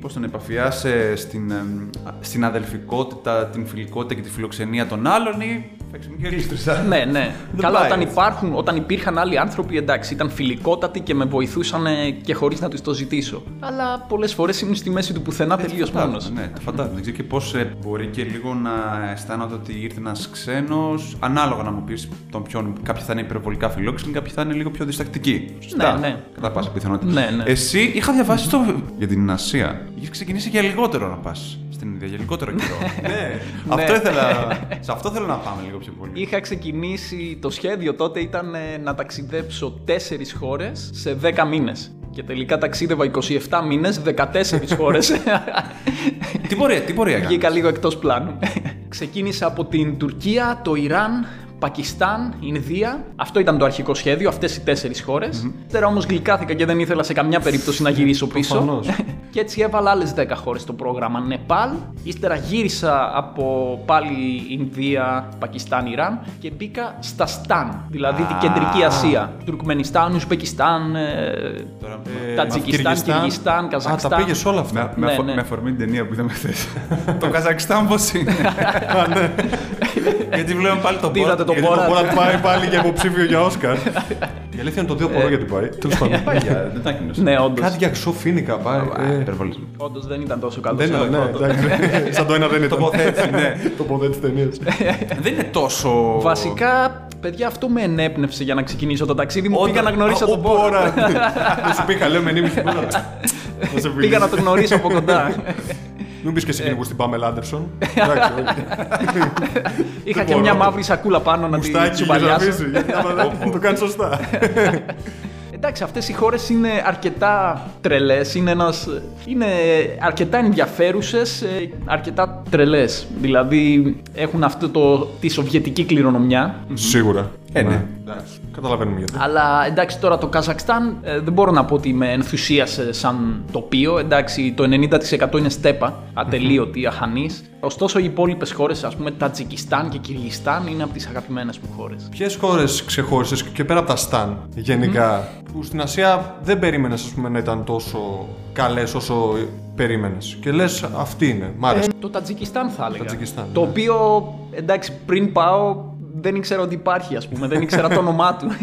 πώς τον επαφιάσαι στην, εμ, στην αδελφικότητα, την φιλικότητα και τη φιλοξενία των άλλων ή παίξε μια γλίστρισα. Ναι, ναι. Δεν Καλά, πάει όταν, έτσι. υπάρχουν, όταν υπήρχαν άλλοι άνθρωποι, εντάξει, ήταν φιλικότατοι και με βοηθούσαν και χωρίς να τους το ζητήσω. Αλλά πολλές φορές ήμουν στη μέση του πουθενά τελείως Φαντάζομαι, μόνος. Ναι, το φαντάζομαι. Δεν ξέρω και πώς μπορεί και λίγο να αισθάνονται ότι ήρθε ένας ξένος. Ανάλογα να μου πεις τον ποιον. Κάποιοι θα είναι υπερβολικά φιλόξενοι, κάποιοι θα είναι λίγο πιο διστακτικοί. Σωστά. ναι. Κατά πάσα πιθανότητα. Ναι, ναι. Εσύ είχα διαβάσει το για την Ασία. Είχες ξεκινήσει για λιγότερο να πας στην Ινδία, για λιγότερο καιρό. ναι. Αυτό Ναι. ήθελα. Σε αυτό θέλω να πάμε λίγο πιο πολύ. Είχα ξεκινήσει, το σχέδιο τότε ήταν ε, να ταξιδέψω 4 χώρες σε 10 μήνες. Και τελικά ταξίδευα 27 μήνες, 14 χώρες. τι πορεία, τι πορεία έκανες; Βγήκα λίγο εκτός πλάνου. Ξεκίνησα από την Τουρκία, το Ιράν, Πακιστάν, Ινδία. Αυτό ήταν το αρχικό σχέδιο, αυτές οι τέσσερις χώρες. Ύστερα όμως γλυκάθηκα και δεν ήθελα σε καμιά περίπτωση να γυρίσω πίσω. Προφανώς. και έτσι έβαλα άλλες 10 χώρες στο πρόγραμμα. Νεπάλ, ύστερα γύρισα από πάλι Ινδία, Πακιστάν, Ιράν και μπήκα στα Σταν, δηλαδή την Κεντρική Ασία. Τουρκμενιστάν, Ουσπεκιστάν, ε, Τώρα, Τατζικιστάν, Κυργιστάν. Κυργιστάν, Α, Καζακστάν. τα πήγες όλα αυτά. με, με, Ναι, αφο- ναι. με αφορμή την ταινία που είδαμε χθες. το Καζακστάν πώς είναι; Γιατί βλέπουμε πάλι τον Τι είδατε το Γιατί το Borat. Borat πάει πάλι για υποψήφιο για Όσκαρ. Η αλήθεια είναι το δύο μπορώ γιατί πάει. Τέλος πάντων. Πάγια, δεν τα κοινώσει. Ναι, όντως. Κάτι για ξοφίνικα πάει. ε. Υπερβολισμός. Όντως δεν ήταν τόσο καλός. Δεν είναι, ναι, εντάξει. Σαν το ένα δεν ήταν. Τοποθέτηση, ναι. Τοποθέτηση ταινίας. Δεν είναι τόσο. Βασικά, παιδιά, αυτό με ενέπνευσε για να ξεκινήσω το ταξίδι μου. Όταν- Πήγα να γνωρίσω Ο τον Μπόρα. Μπόρα. Δεν σου πήγα, λέω με νύμη στην κούρα. Να σε Πήγα να τον γνωρίσω από κοντά. Μην πεις και εσύ λίγο στην Πάμελ Άντερσον. Εντάξει, όχι. Είχα και μπορώ. μια μαύρη σακούλα πάνω να τη Μουστάκι, τσουβαλιάσω. γεζαβίζει, γιατί άμα δεν το κάνεις σωστά. Εντάξει, αυτές οι χώρες είναι αρκετά τρελές. Είναι, ένας, είναι αρκετά ενδιαφέρουσες, αρκετά τρελές. Δηλαδή έχουν αυτό το, τη σοβιετική κληρονομιά. Σίγουρα. Ε, ναι. Εντάξει, Καταλαβαίνουμε γιατί. Αλλά εντάξει, τώρα το Καζακστάν ε, δεν μπορώ να πω ότι με ενθουσίασε σαν τοπίο. Εντάξει, το 90% είναι στέπα, ατελείωτη, αχανής. Ωστόσο, οι υπόλοιπες χώρες, ας πούμε, Τατζικιστάν και Κυργιστάν, είναι από τις αγαπημένες μου χώρες. Ποιες χώρες ξεχώρισες και πέρα από τα Σταν γενικά, που στην Ασία δεν περίμενες να ήταν τόσο καλές όσο περίμενες; Και λες, αυτή είναι. Μ' άρεσε. Το Τατζικιστάν θα έλεγα. Τατζικιστάν, Το ναι. οποίο, εντάξει, πριν πάω δεν ήξερα ότι υπάρχει, ας πούμε. δεν ήξερα το όνομά του.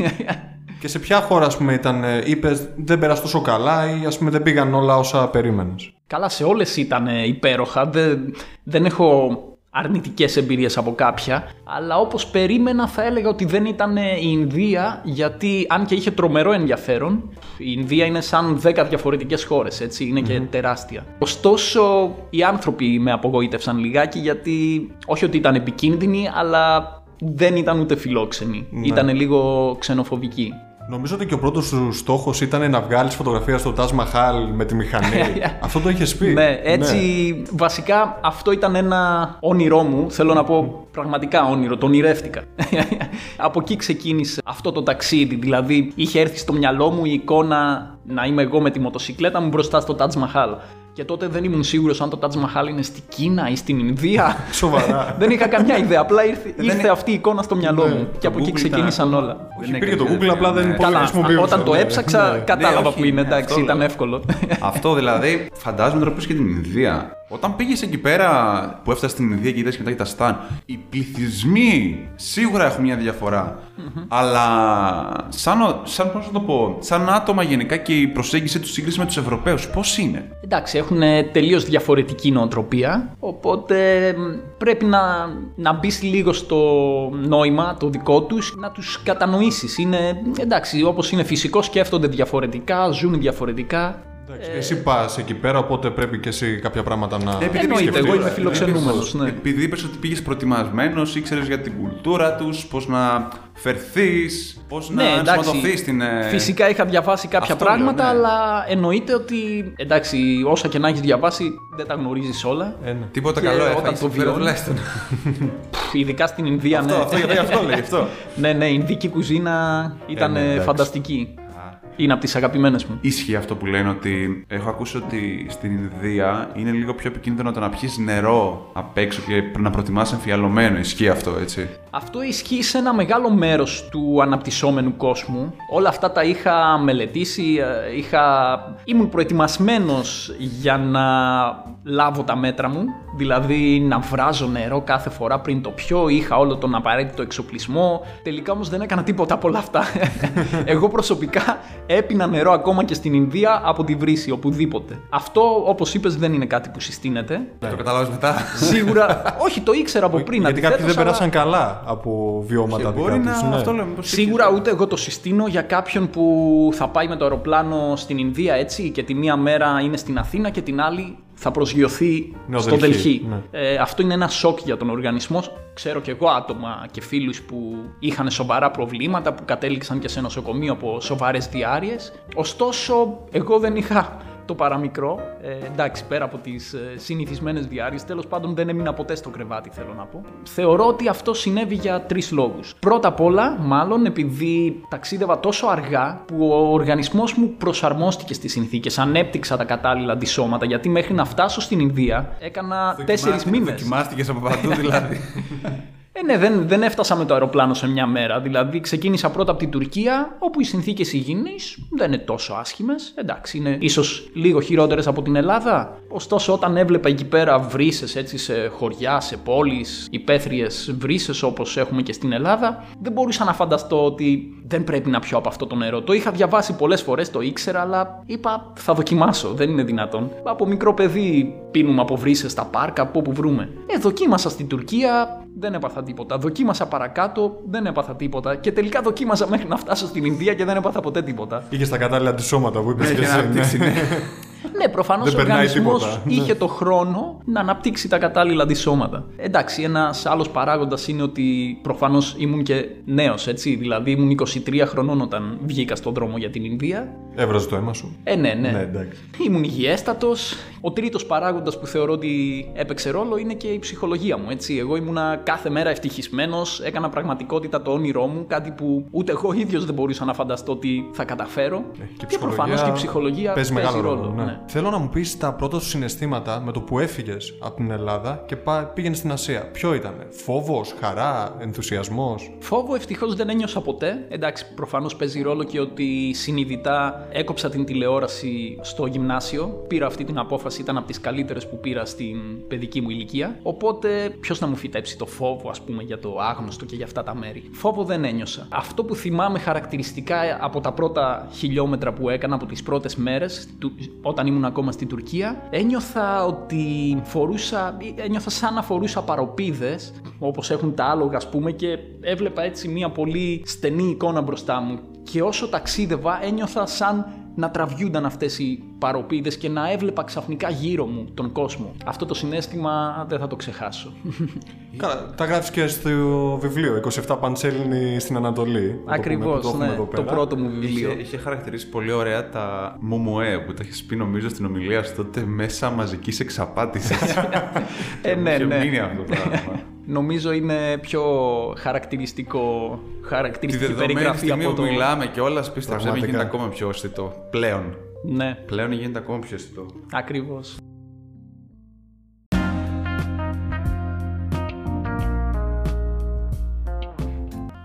Και σε ποια χώρα, ας πούμε, ήταν, είπες δεν πέρασε τόσο καλά ή ας πούμε δεν πήγαν όλα όσα περίμενες. Καλά, σε όλες ήταν ε, υπέροχα. Δεν, δεν έχω αρνητικές εμπειρίες από κάποια. Αλλά όπως περίμενα θα έλεγα ότι δεν ήταν ε, η Ινδία γιατί αν και είχε τρομερό ενδιαφέρον η Ινδία είναι σαν 10 διαφορετικές χώρες έτσι, είναι και τεράστια. Ωστόσο οι άνθρωποι με απογοήτευσαν λιγάκι γιατί όχι ότι ήταν επικίνδυνοι αλλά δεν ήταν ούτε φιλόξενοι. Ήταν λίγο ξενοφοβικοί. Νομίζω ότι και ο πρώτος σου στόχος ήταν να βγάλεις φωτογραφία στο Taj Mahal με τη μηχανή. Αυτό το είχες πει. Ναι, έτσι βασικά αυτό ήταν ένα όνειρό μου. Θέλω να πω πραγματικά όνειρο, το ονειρεύτηκα. Από εκεί ξεκίνησε αυτό το ταξίδι. Δηλαδή είχε έρθει στο μυαλό μου η εικόνα να είμαι εγώ με τη μοτοσυκλέτα μου μπροστά στο Taj Mahal. Και τότε δεν ήμουν σίγουρος αν το Taj Mahal είναι στην Κίνα ή στην Ινδία. Σοβαρά. δεν είχα καμιά ιδέα. Απλά ήρθε, ήρθε αυτή η εικόνα στο μυαλό μου. Και από εκεί Google ήταν ξεκίνησαν ακόμα- όλα. Όχι, Υπήρχε έκανε το Google, τέτοια, απλά δεν ναι. πολύ Καλά, χρησιμοποιούσα, όταν το ναι. έψαξα, Ναι. κατάλαβα Ναι, όχι, που είναι. ναι, Εντάξει, αυτό ήταν λέω. εύκολο. Αυτό δηλαδή, φαντάζομαι τώρα πες και την Ινδία. Όταν πήγες εκεί πέρα που έφτασες στην Ινδία και είδες και μετά και τα Σταν, οι πληθυσμοί σίγουρα έχουν μια διαφορά. Αλλά σαν, ο- σαν, πώς να το πω, σαν άτομα γενικά και η προσέγγιση τους σύγκριση με τους Ευρωπαίους, πώς είναι; Εντάξει, έχουν τελείως διαφορετική νοοτροπία. Οπότε μ, πρέπει να, να μπεις λίγο στο νόημα το δικό τους, να τους κατανοήσεις. Είναι εντάξει, όπως είναι φυσικό, σκέφτονται διαφορετικά, ζουν διαφορετικά. Εντάξει, Εσύ πας εκεί πέρα, οπότε πρέπει και εσύ κάποια πράγματα να. Επειδή Εννοείται, σκεφτείς, εγώ είμαι δηλαδή, φιλοξενούμενος, ναι. Επειδή είπες ότι πήγες προετοιμασμένο, ήξερες για την κουλτούρα τους, πώς να φερθείς, πώς να ενσωματωθείς στην. ε, Φυσικά είχα διαβάσει κάποια Αυτό λέω, πράγματα, ναι. αλλά εννοείται ότι εντάξει, όσα και να έχεις διαβάσει, δεν τα γνωρίζεις όλα. Ε, ναι. Τίποτα Και καλό όταν έφαγες, το φέρε βιώνεις. τουλάχιστον. Πφ, Ειδικά στην Ινδία, Αυτό, ναι. αυτό, γιατί αυτό λέει, αυτό. ναι, ναι, η Ινδική κουζίνα ήταν ναι, εντάξει. φανταστική. Είναι από τις αγαπημένες μου. Ισχύει αυτό που λένε ότι έχω ακούσει ότι στην Ινδία είναι λίγο πιο επικίνδυνο το να πιεις νερό απ' έξω και να προτιμάς εμφιαλωμένο. Ισχύει αυτό, έτσι; Αυτό ισχύει σε ένα μεγάλο μέρος του αναπτυσσόμενου κόσμου. Όλα αυτά τα είχα μελετήσει, ε, είχα... ήμουν προετοιμασμένος για να λάβω τα μέτρα μου, δηλαδή να βράζω νερό κάθε φορά πριν το πιω, είχα όλο τον απαραίτητο εξοπλισμό, τελικά όμως δεν έκανα τίποτα από όλα αυτά. Εγώ προσωπικά έπινα νερό ακόμα και στην Ινδία από τη βρύση, οπουδήποτε. Αυτό, όπως είπες, δεν είναι κάτι που συστήνεται. Το κατάλαβε μετά. Σίγουρα, όχι, το ήξερα από πριν. Γιατί κάποιοι δεν αντιθέτως, αλλά- πέρασαν καλά από βιώματα Και μπορεί δικά να. τους, ναι. Αυτό λέμε. πως Σίγουρα και- ούτε εγώ το συστήνω για κάποιον που θα πάει με το αεροπλάνο στην Ινδία έτσι και τη μία μέρα είναι στην Αθήνα και την άλλη θα προσγειωθεί Νέο στο Δελχή, Δελχή. ναι. Ε, αυτό είναι ένα σοκ για τον οργανισμό. Ξέρω και εγώ άτομα και φίλους που είχαν σοβαρά προβλήματα, που κατέληξαν και σε νοσοκομείο από σοβαρές διάρειες. Ωστόσο, εγώ δεν είχα το παραμικρό. Ε, εντάξει, πέρα από τις ε, συνηθισμένες διάρειε, τέλος πάντων δεν έμεινα ποτέ στο κρεβάτι, θέλω να πω. Θεωρώ ότι αυτό συνέβη για τρεις λόγους. Πρώτα απ' όλα, μάλλον επειδή ταξίδευα τόσο αργά που ο οργανισμός μου προσαρμόστηκε στις συνθήκες. Ανέπτυξα τα κατάλληλα αντισώματα, γιατί μέχρι να φτάσω στην Ινδία έκανα τέσσερις μήνες. Δοκιμάστηκες από παντού δηλαδή. Ε, ναι, δεν, δεν έφτασα με το αεροπλάνο σε μια μέρα. Δηλαδή, ξεκίνησα πρώτα από την Τουρκία, όπου οι συνθήκες υγιεινής δεν είναι τόσο άσχημες. Εντάξει, είναι ίσως λίγο χειρότερες από την Ελλάδα. Ωστόσο, όταν έβλεπα εκεί πέρα βρύσες έτσι σε χωριά, σε πόλεις, υπαίθριες βρύσες όπως έχουμε και στην Ελλάδα, δεν μπορούσα να φανταστώ ότι δεν πρέπει να πιω από αυτό το νερό. Το είχα διαβάσει πολλές φορές, το ήξερα, αλλά είπα θα δοκιμάσω. Δεν είναι δυνατόν. Από μικρό παιδί πίνουμε από βρύσες στα πάρκα, από όπου βρούμε. Ε, δοκίμασα στην Τουρκία, δεν έπαθα τίποτα. Δοκίμασα παρακάτω, δεν έπαθα τίποτα. Και τελικά δοκίμασα μέχρι να φτάσω στην Ινδία και δεν έπαθα ποτέ τίποτα. Είχες τα κατάλληλα αντισώματα που είπες και Έχει εσύ. αναπτύξει, ναι. ναι. Ναι, προφανώς Δεν ο περνάει οργανισμός τίποτα. είχε το χρόνο να αναπτύξει τα κατάλληλα αντισώματα. Εντάξει, ένας άλλος παράγοντας είναι ότι προφανώς ήμουν και νέος, έτσι. Δηλαδή ήμουν 23 χρονών όταν βγήκα στον δρόμο για την Ινδία. Έβραζε το αίμα σου. Ε, ναι, ναι. Ναι, εντάξει. Ήμουν υγιέστατος. Ο τρίτος παράγοντας που θεωρώ ότι έπαιξε ρόλο είναι και η ψυχολογία μου. Έτσι. Εγώ ήμουνα κάθε μέρα ευτυχισμένος, έκανα πραγματικότητα το όνειρό μου, κάτι που ούτε εγώ ίδιος δεν μπορούσα να φανταστώ ότι θα καταφέρω. Ε, και η και προφανώς ψυχολογία και η ψυχολογία παίζει παίζει, μεγάλο ρόλο. ρόλο, ναι. ναι. Ναι. Θέλω να μου πεις τα πρώτα σου συναισθήματα με το που έφυγες από την Ελλάδα και πήγαινες στην Ασία. Ποιο ήταν, Φόβος, χαρά, ενθουσιασμός; Φόβο ευτυχώς δεν ένιωσα ποτέ. Εντάξει, προφανώς παίζει ρόλο και ότι συνειδητά έκοψα την τηλεόραση στο γυμνάσιο. Πήρα αυτή την απόφαση, ήταν από τις καλύτερες που πήρα στην παιδική μου ηλικία. Οπότε, ποιος να μου φυτέψει το φόβο, ας πούμε, για το άγνωστο και για αυτά τα μέρη; Φόβο δεν ένιωσα. Αυτό που θυμάμαι χαρακτηριστικά από τα πρώτα χιλιόμετρα που έκανα, από τις πρώτες μέρες, όταν ήμουν ακόμα στην Τουρκία, ένιωθα ότι φορούσα, ένιωθα σαν να φορούσα παροπίδες, όπως έχουν τα άλογα, ας πούμε, και έβλεπα έτσι μια πολύ στενή εικόνα μπροστά μου. Και όσο ταξίδευα, ένιωθα σαν να τραβιούνταν αυτές οι παροπίδες και να έβλεπα ξαφνικά γύρω μου τον κόσμο. Αυτό το συνέστημα δεν θα το ξεχάσω. Καλά, τα γράφεις και στο βιβλίο 27 Παντσέλινοι στην Ανατολή. Ακριβώς, ναι, το πρώτο μου βιβλίο. Είχε, είχε χαρακτηρίσει πολύ ωραία τα Μομοέ που τα έχεις πει νομίζω στην ομιλία σου τότε μέσα μαζικής εξαπάτησης. ε, ναι, ναι. μείνει αυτό το πράγμα. Νομίζω είναι πιο χαρακτηριστικό, χαρακτηριστική περιγραφή από το... που μιλάμε και όλας πίστεψε γίνεται ακόμα πιο αισθητό. Πλέον. Ναι. Πλέον γίνεται ακόμα πιο αισθητό. Ακριβώς.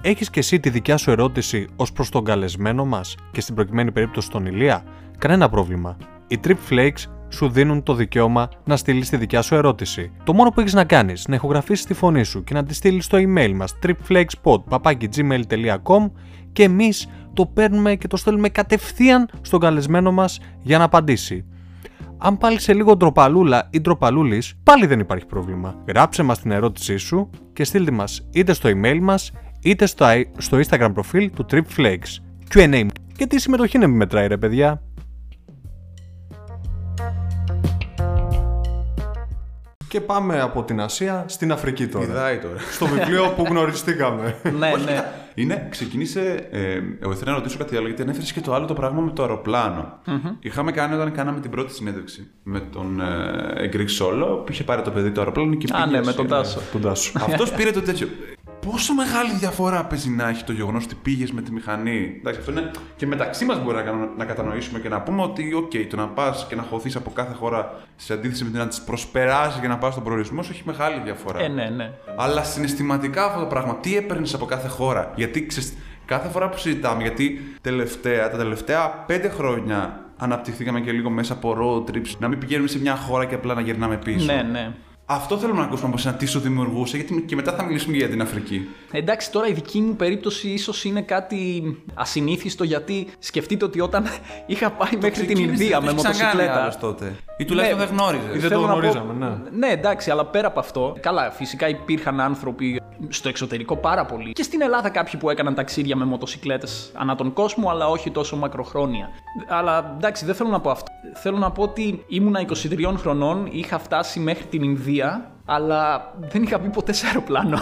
Έχεις και εσύ τη δικιά σου ερώτηση ως προς τον καλεσμένο μας και στην προκειμένη περίπτωση τον Ηλία; Κανένα πρόβλημα. Οι Trip Flakes σου δίνουν το δικαίωμα να στείλεις τη δικιά σου ερώτηση. Το μόνο που έχεις να κάνεις να ηχογραφήσεις τη φωνή σου και να τη στείλεις στο email μας tripflakespod.gmail.com και εμείς το παίρνουμε και το στέλνουμε κατευθείαν στον καλεσμένο μας για να απαντήσει. Αν πάλι σε λίγο ντροπαλούλα ή ντροπαλούλης, πάλι δεν υπάρχει πρόβλημα. Γράψε μας την ερώτησή σου και στείλτε μας είτε στο email μας είτε στο, στο Instagram προφίλ του TripFlakes. Q&A. Γιατί η συμμετοχή είναι μετράει ρε παιδιά. Και πάμε από την Ασία στην Αφρική τώρα. Πηδάει τώρα. Στο βιβλίο που γνωριστήκαμε. ναι, ναι. Είναι, ξεκίνησε. Ε, εγώ ήθελα να ρωτήσω κάτι άλλο, γιατί ανέφερες και το άλλο το πράγμα με το αεροπλάνο. Mm-hmm. Είχαμε κάνει όταν κάναμε την πρώτη συνέντευξη με τον ε, Greek Solo που είχε πάρει το παιδί το αεροπλάνο και πήγε. Α, ναι, με τον Τάσο. Αυτός πήρε το τέτοιο. Πόσο μεγάλη διαφορά παίζει να έχει το γεγονός ότι πήγες με τη μηχανή; Εντάξει, αυτό είναι και μεταξύ μας μπορεί να, να κατανοήσουμε και να πούμε ότι, OK, το να πας και να χωθείς από κάθε χώρα σε αντίθεση με την να τι προσπεράσεις και να πας στον προορισμό σου έχει μεγάλη διαφορά. Ε, ναι, ναι. Αλλά συναισθηματικά αυτό το πράγμα, τι έπαιρνες από κάθε χώρα; Γιατί ξέρεις, κάθε φορά που συζητάμε, γιατί τελευταία, τα τελευταία πέντε χρόνια αναπτυχθήκαμε και λίγο μέσα από road trips, να μην πηγαίνουμε σε μια χώρα και απλά να γυρνάμε πίσω. Ναι, ναι. Αυτό θέλουμε να ακούσουμε από εσένα τι σου δημιουργούσε, γιατί και μετά θα μιλήσουμε για την Αφρική. Εντάξει, τώρα η δική μου περίπτωση ίσως είναι κάτι ασυνήθιστο, γιατί σκεφτείτε ότι όταν είχα πάει το μέχρι την Ινδία με μοτοσυκλέτα. τότε. Ή τουλάχιστον ναι, δεν γνώριζες. Ή δεν το γνωρίζαμε, ναι. Ναι, εντάξει, αλλά πέρα από αυτό. Καλά, φυσικά υπήρχαν άνθρωποι στο εξωτερικό πάρα πολύ. Και στην Ελλάδα κάποιοι που έκαναν ταξίδια με μοτοσυκλέτες ανά τον κόσμο, αλλά όχι τόσο μακροχρόνια. Αλλά εντάξει, δεν θέλω να πω αυτό. Θέλω να πω ότι ήμουνα 23 χρονών, είχα φτάσει μέχρι την Ινδία India αλλά δεν είχα μπει ποτέ σε αεροπλάνο.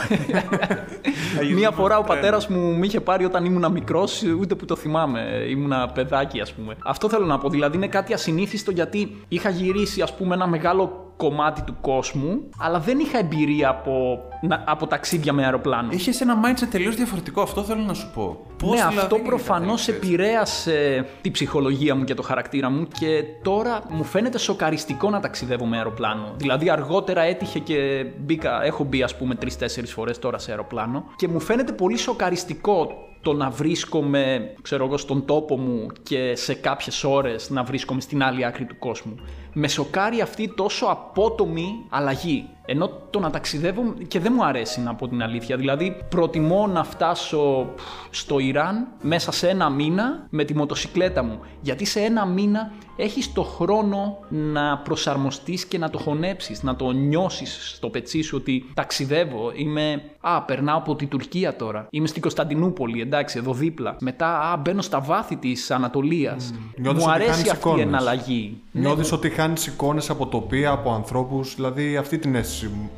Μία φορά ο πατέρας μου με είχε πάρει όταν ήμουν μικρός, ούτε που το θυμάμαι. Ήμουνα παιδάκι, ας πούμε. Αυτό θέλω να πω. Δηλαδή είναι κάτι ασυνήθιστο γιατί είχα γυρίσει, ας πούμε, ένα μεγάλο κομμάτι του κόσμου, αλλά δεν είχα εμπειρία από, από ταξίδια με αεροπλάνο. Είχε ένα mindset τελείως διαφορετικό, αυτό θέλω να σου πω. Πώς ναι, δηλαδή αυτό προφανώς επηρέασε τη ψυχολογία μου και το χαρακτήρα μου και τώρα μου φαίνεται σοκαριστικό να ταξιδεύω με αεροπλάνο. Δηλαδή, αργότερα έτυχε και μπήκα, έχω μπει, ας πούμε, τρει-τέσσερι φορές τώρα σε αεροπλάνο και μου φαίνεται πολύ σοκαριστικό το να βρίσκομαι, ξέρω εγώ, στον τόπο μου και σε κάποιες ώρες να βρίσκομαι στην άλλη άκρη του κόσμου. Με σοκάρει αυτή τόσο απότομη αλλαγή. Ενώ το να ταξιδεύω και δεν μου αρέσει να πω την αλήθεια. Δηλαδή, προτιμώ να φτάσω στο Ιράν μέσα σε ένα μήνα με τη μοτοσυκλέτα μου. Γιατί σε ένα μήνα έχεις το χρόνο να προσαρμοστείς και να το χωνέψεις, να το νιώσεις στο πετσί σου ότι ταξιδεύω, είμαι... Α, περνάω από τη Τουρκία τώρα. Είμαι στην Κωνσταντινούπολη, εντάξει, εδώ δίπλα. Μετά, α, μπαίνω στα βάθη της Ανατολίας. Mm. Μου αρέσει αυτή η εναλλαγή. Νιώθεις ναι, ότι χάνεις εικόνες από τοπία, από ανθρώπους, δηλαδή αυτή την αίσθηση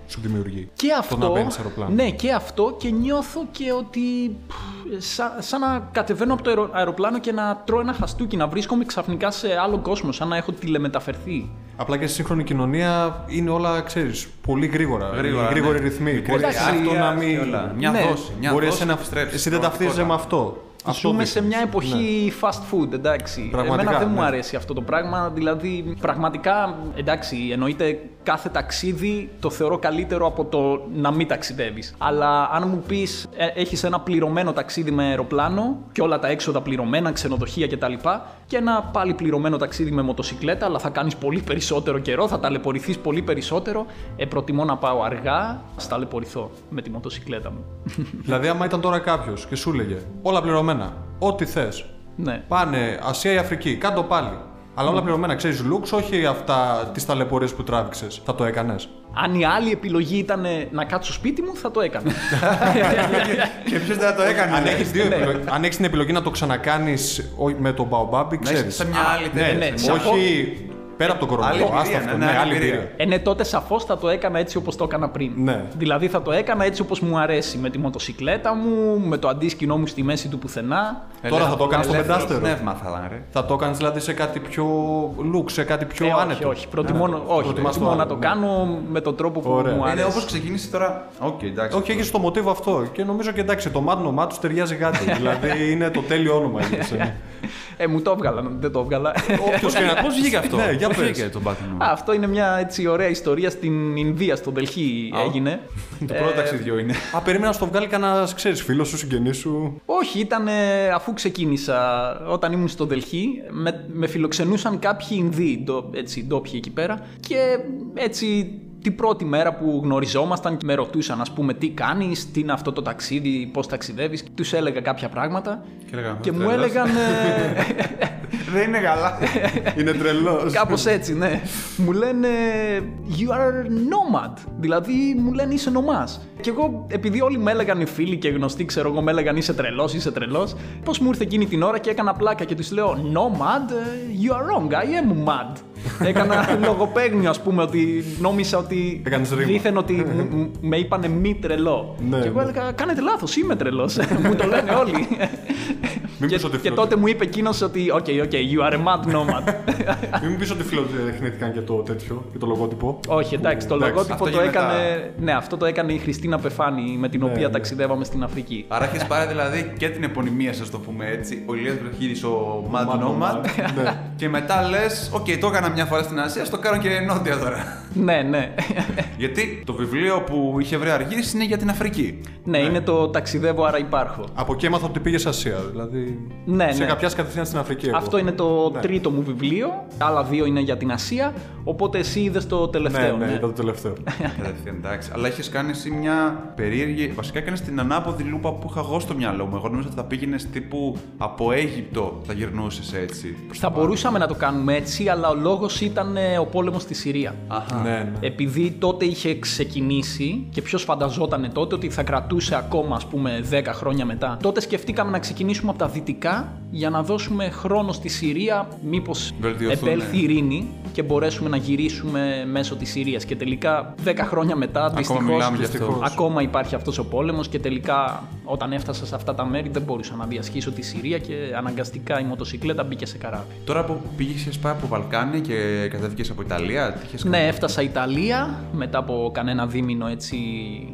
σου δημιουργεί. Και αυτό. Το να αεροπλάνο. Ναι, και αυτό και νιώθω και ότι. Σαν, σαν να κατεβαίνω από το αεροπλάνο και να τρώω ένα χαστούκι, να βρίσκομαι ξαφνικά σε άλλο κόσμο, σαν να έχω τηλεμεταφερθεί. Απλά και στη σύγχρονη κοινωνία είναι όλα, ξέρεις, πολύ γρήγορα. Γρήγορα, γρήγοροι ναι. ρυθμοί. Μπορεί αυτό να μην. Μια ναι. δόση. Μια μπορεί δόση να... Εσύ δεν ταυτίζεσαι με αυτό. Αυτό Ζούμε σε δείχνεις. μια εποχή fast food, εντάξει. Ναι. Πραγματικά, Εμένα δεν μου ναι. αρέσει αυτό το πράγμα. Δηλαδή, πραγματικά, εντάξει, εννοείται κάθε ταξίδι το θεωρώ καλύτερο από το να μην ταξιδεύεις. Αλλά αν μου πεις, έχεις ένα πληρωμένο ταξίδι με αεροπλάνο και όλα τα έξοδα πληρωμένα, ξενοδοχεία κτλ. Και ένα πάλι πληρωμένο ταξίδι με μοτοσυκλέτα, αλλά θα κάνεις πολύ περισσότερο καιρό, θα ταλαιπωρηθείς πολύ περισσότερο. Ε, προτιμώ να πάω αργά, στα ταλαιπωρηθώ με τη μοτοσυκλέτα μου. Δηλαδή, άμα ήταν τώρα κάποιος και σου έλεγε όλα πληρωμένα, ό,τι θες. ναι. Πάνε Ασία ή Αφρική, κάτω πάλι. Αλλά όλα πληρωμένα, ξέρεις λουξ, όχι αυτά τις ταλαιπωρίες που τράβηξες. Θα το έκανες. Αν η άλλη επιλογή ήταν να κάτσω σπίτι μου, θα το έκανα. Και ποιος δεν θα το έκανε. Αν ναι. έχει αν έχεις την επιλογή να το ξανακάνεις με τον Μπαομπάμπι, Να είσαι ξέρεις. σε μια άλλη ναι, τέτοια. ναι, σαφώς. Όχι πέρα από τον Άλλη κορονοϊό. εμπειρία, Άστα αυτό. ναι, Ναι, ναι, άλλη εμπειρία. εμπειρία. Ε, ναι, τότε σαφώς θα το έκανα έτσι όπως το έκανα πριν. Ναι. Δηλαδή θα το έκανα έτσι όπως μου αρέσει. Με τη μοτοσυκλέτα μου, με το αντίσκηνό μου στη μέση του πουθενά. Τώρα θα το έκανες στο Ελεύθερο πεντάστερο. πνεύμα θα ήταν, ρε. Θα το έκανε δηλαδή σε κάτι πιο λουξ, σε κάτι πιο Ε, όχι, άνετο. όχι. Προτιμώ, Ναι, όχι, προτιμάς προτιμώ να άλλο, το ναι. κάνω με τον τρόπο που Ωραία. μου Είναι αρέσει. όπως ξεκίνησε τώρα. Οκ, εντάξει. Όχι, έχεις το μοτίβο αυτό. Και νομίζω και εντάξει, το μάτ νομά τους ταιριάζει κάτι. δηλαδή είναι το τέλειο όνομα για σένα. Ε, μου το έβγαλα, δεν το έβγαλα. Όποιος και να Πώ βγήκε αυτό. Ναι, για Πώς πες. βγήκε το Batman. Α, Αυτό είναι μια έτσι ωραία ιστορία στην Ινδία, στο Δελχή Α. έγινε. Το Ε, πρώτο ταξιδιό είναι. Α, περίμενα να στο βγάλει κανένας, ξέρεις, φίλος σου, συγγενής σου. Όχι, ήταν αφού ξεκίνησα όταν ήμουν στο Δελχή, με, με φιλοξενούσαν κάποιοι Ινδοί, ντο- έτσι, ντόπιοι εκεί πέρα και έτσι την πρώτη μέρα που γνωριζόμασταν και με ρωτούσαν ας πούμε τι κάνεις, τι είναι αυτό το ταξίδι, πώς ταξιδεύεις, τους έλεγα κάποια πράγματα Και έλεγα, και μου «Τρελός». έλεγαν ε, Δεν είναι καλά. Είναι τρελός. κάπως έτσι ναι, μου λένε you are nomad, δηλαδή μου λένε είσαι νομάς. Και εγώ, επειδή όλοι με έλεγαν οι φίλοι και γνωστοί, ξέρω εγώ, με έλεγαν είσαι τρελός, είσαι τρελός. Πώς μου ήρθε εκείνη την ώρα και έκανα πλάκα και τους λέω No mad, you are wrong, I am mad. Έκανα λογοπαίγνιο, ας πούμε, ότι νόμισα ότι. Έκανες ρήμα. δήθεν ότι μ- μ- με είπανε μη τρελό. Ναι, και εγώ ναι. έλεγα Κάνετε λάθος, είμαι τρελός. μου το λένε όλοι. Μην και, πεις ότι και φιλο- τότε μου είπε εκείνος ότι OK, OK, you are a mad nomad. Μην μου πεις ότι φιλοτεχνήθηκαν και το τέτοιο, και το λογότυπο. Όχι, εντάξει, το Εντάξει, λογότυπο αυτό το γίνεται έκανε. Ναι, αυτό το έκανε η Χριστίνα Πεφάνη με την οποία ναι. ταξιδεύαμε στην Αφρική. Άρα έχεις πάρει δηλαδή και την επωνυμία σας, το πούμε έτσι. Ο Ηλίας Βροχίδης, ο Mad Mad Nomad. Nomad, ναι. Και μετά λες, οκ, το έκανα μια φορά στην Ασία, το κάνω και νότια τώρα. ναι, ναι. Γιατί το βιβλίο που είχε βρει αργύρι είναι για την Αφρική. ναι, είναι το ταξιδεύω, άρα υπάρχω. Από εκεί έμαθα ότι πήγες Ασία. Δηλαδή. Ναι, σε ναι. κάποια κατευθείαν στην Αφρική. εγώ. Αυτό είναι το Ναι. τρίτο μου βιβλίο. Άλλα δύο είναι για την Ασία. Οπότε εσύ είδες το Ναι, τελευταίο. ναι, ναι. ήταν το τελευταίο. Κατευθείαν, εντάξει. Αλλά είχε κάνει εσύ μια περίεργη. Βασικά έκανες την ανάποδη λούπα που είχα εγώ στο μυαλό μου. Εγώ νόμιζα ότι θα πήγαινες τύπου από Αίγυπτο, θα γυρνούσες έτσι. προς Θα τα πάνω. μπορούσαμε να το κάνουμε έτσι, αλλά ο λόγος ήταν ε, ο πόλεμος στη Συρία. Αχα. ναι, ναι. Επειδή τότε είχε ξεκινήσει και ποιος φανταζόταν τότε ότι θα κρατούσε ακόμα ας πούμε 10 χρόνια μετά. Τότε σκεφτήκαμε να ξεκινήσουμε από τα δυτικά για να δώσουμε χρόνο στη Συρία μήπως Βελτιωθούν, επέλθει ναι. ειρήνη και μπορέσουμε να γυρίσουμε μέσω της Συρίας. Και τελικά 10 χρόνια μετά δυστυχώς, μιλάμε γι' αυτό. δυστυχώς. ακόμα υπάρχει αυτός ο πόλεμος και τελικά όταν έφτασα σε αυτά τα μέρη δεν μπορούσα να διασχίσω τη Συρία και αναγκαστικά η μοτοσυκλέτα μπήκε σε καράβι. Τώρα που πήγες, είχε πάει από Βαλκάνια και κατέβηκες από Ιταλία, τι είχες Ναι, κάνει; έφτασα Ιταλία μετά από κανένα δίμηνο έτσι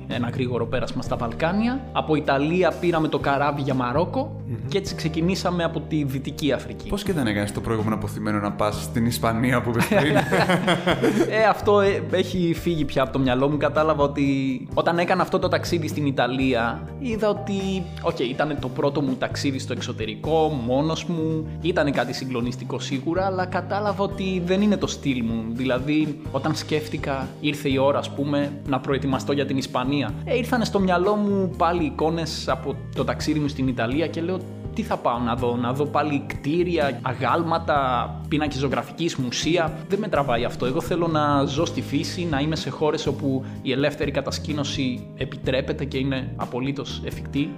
ένα γρήγορο πέρασμα στα Βαλκάνια. Από Ιταλία πήραμε το καράβι για μαροκο και έτσι ξεκινήσαμε από τη Δυτική Αφρική. Πώς και δεν έκανες το προηγούμενο απωθημένο να πας στην Ισπανία που είπες πριν; Ε, αυτό ε, έχει φύγει πια από το μυαλό μου. Κατάλαβα ότι όταν έκανα αυτό το ταξίδι στην Ιταλία, είδα ότι, οκ, ήταν το πρώτο μου ταξίδι στο εξωτερικό, μόνος μου. Ήταν κάτι συγκλονιστικό σίγουρα, αλλά κατάλαβα ότι δεν είναι το στυλ μου. Δηλαδή, όταν σκέφτηκα, ήρθε η ώρα, ας πούμε, να προετοιμαστώ για την Ισπανία. Ε, ήρθαν στο μυαλό μου πάλι εικόνες από το ταξίδι μου στην Ιταλία και λέω τι θα πάω να δω, να δω πάλι κτίρια, αγάλματα, πίνακες ζωγραφικής, μουσεία. Δεν με τραβάει αυτό. Εγώ θέλω να ζω στη φύση, να είμαι σε χώρες όπου η ελεύθερη κατασκήνωση επιτρέπεται και είναι απολύτως εφικτή.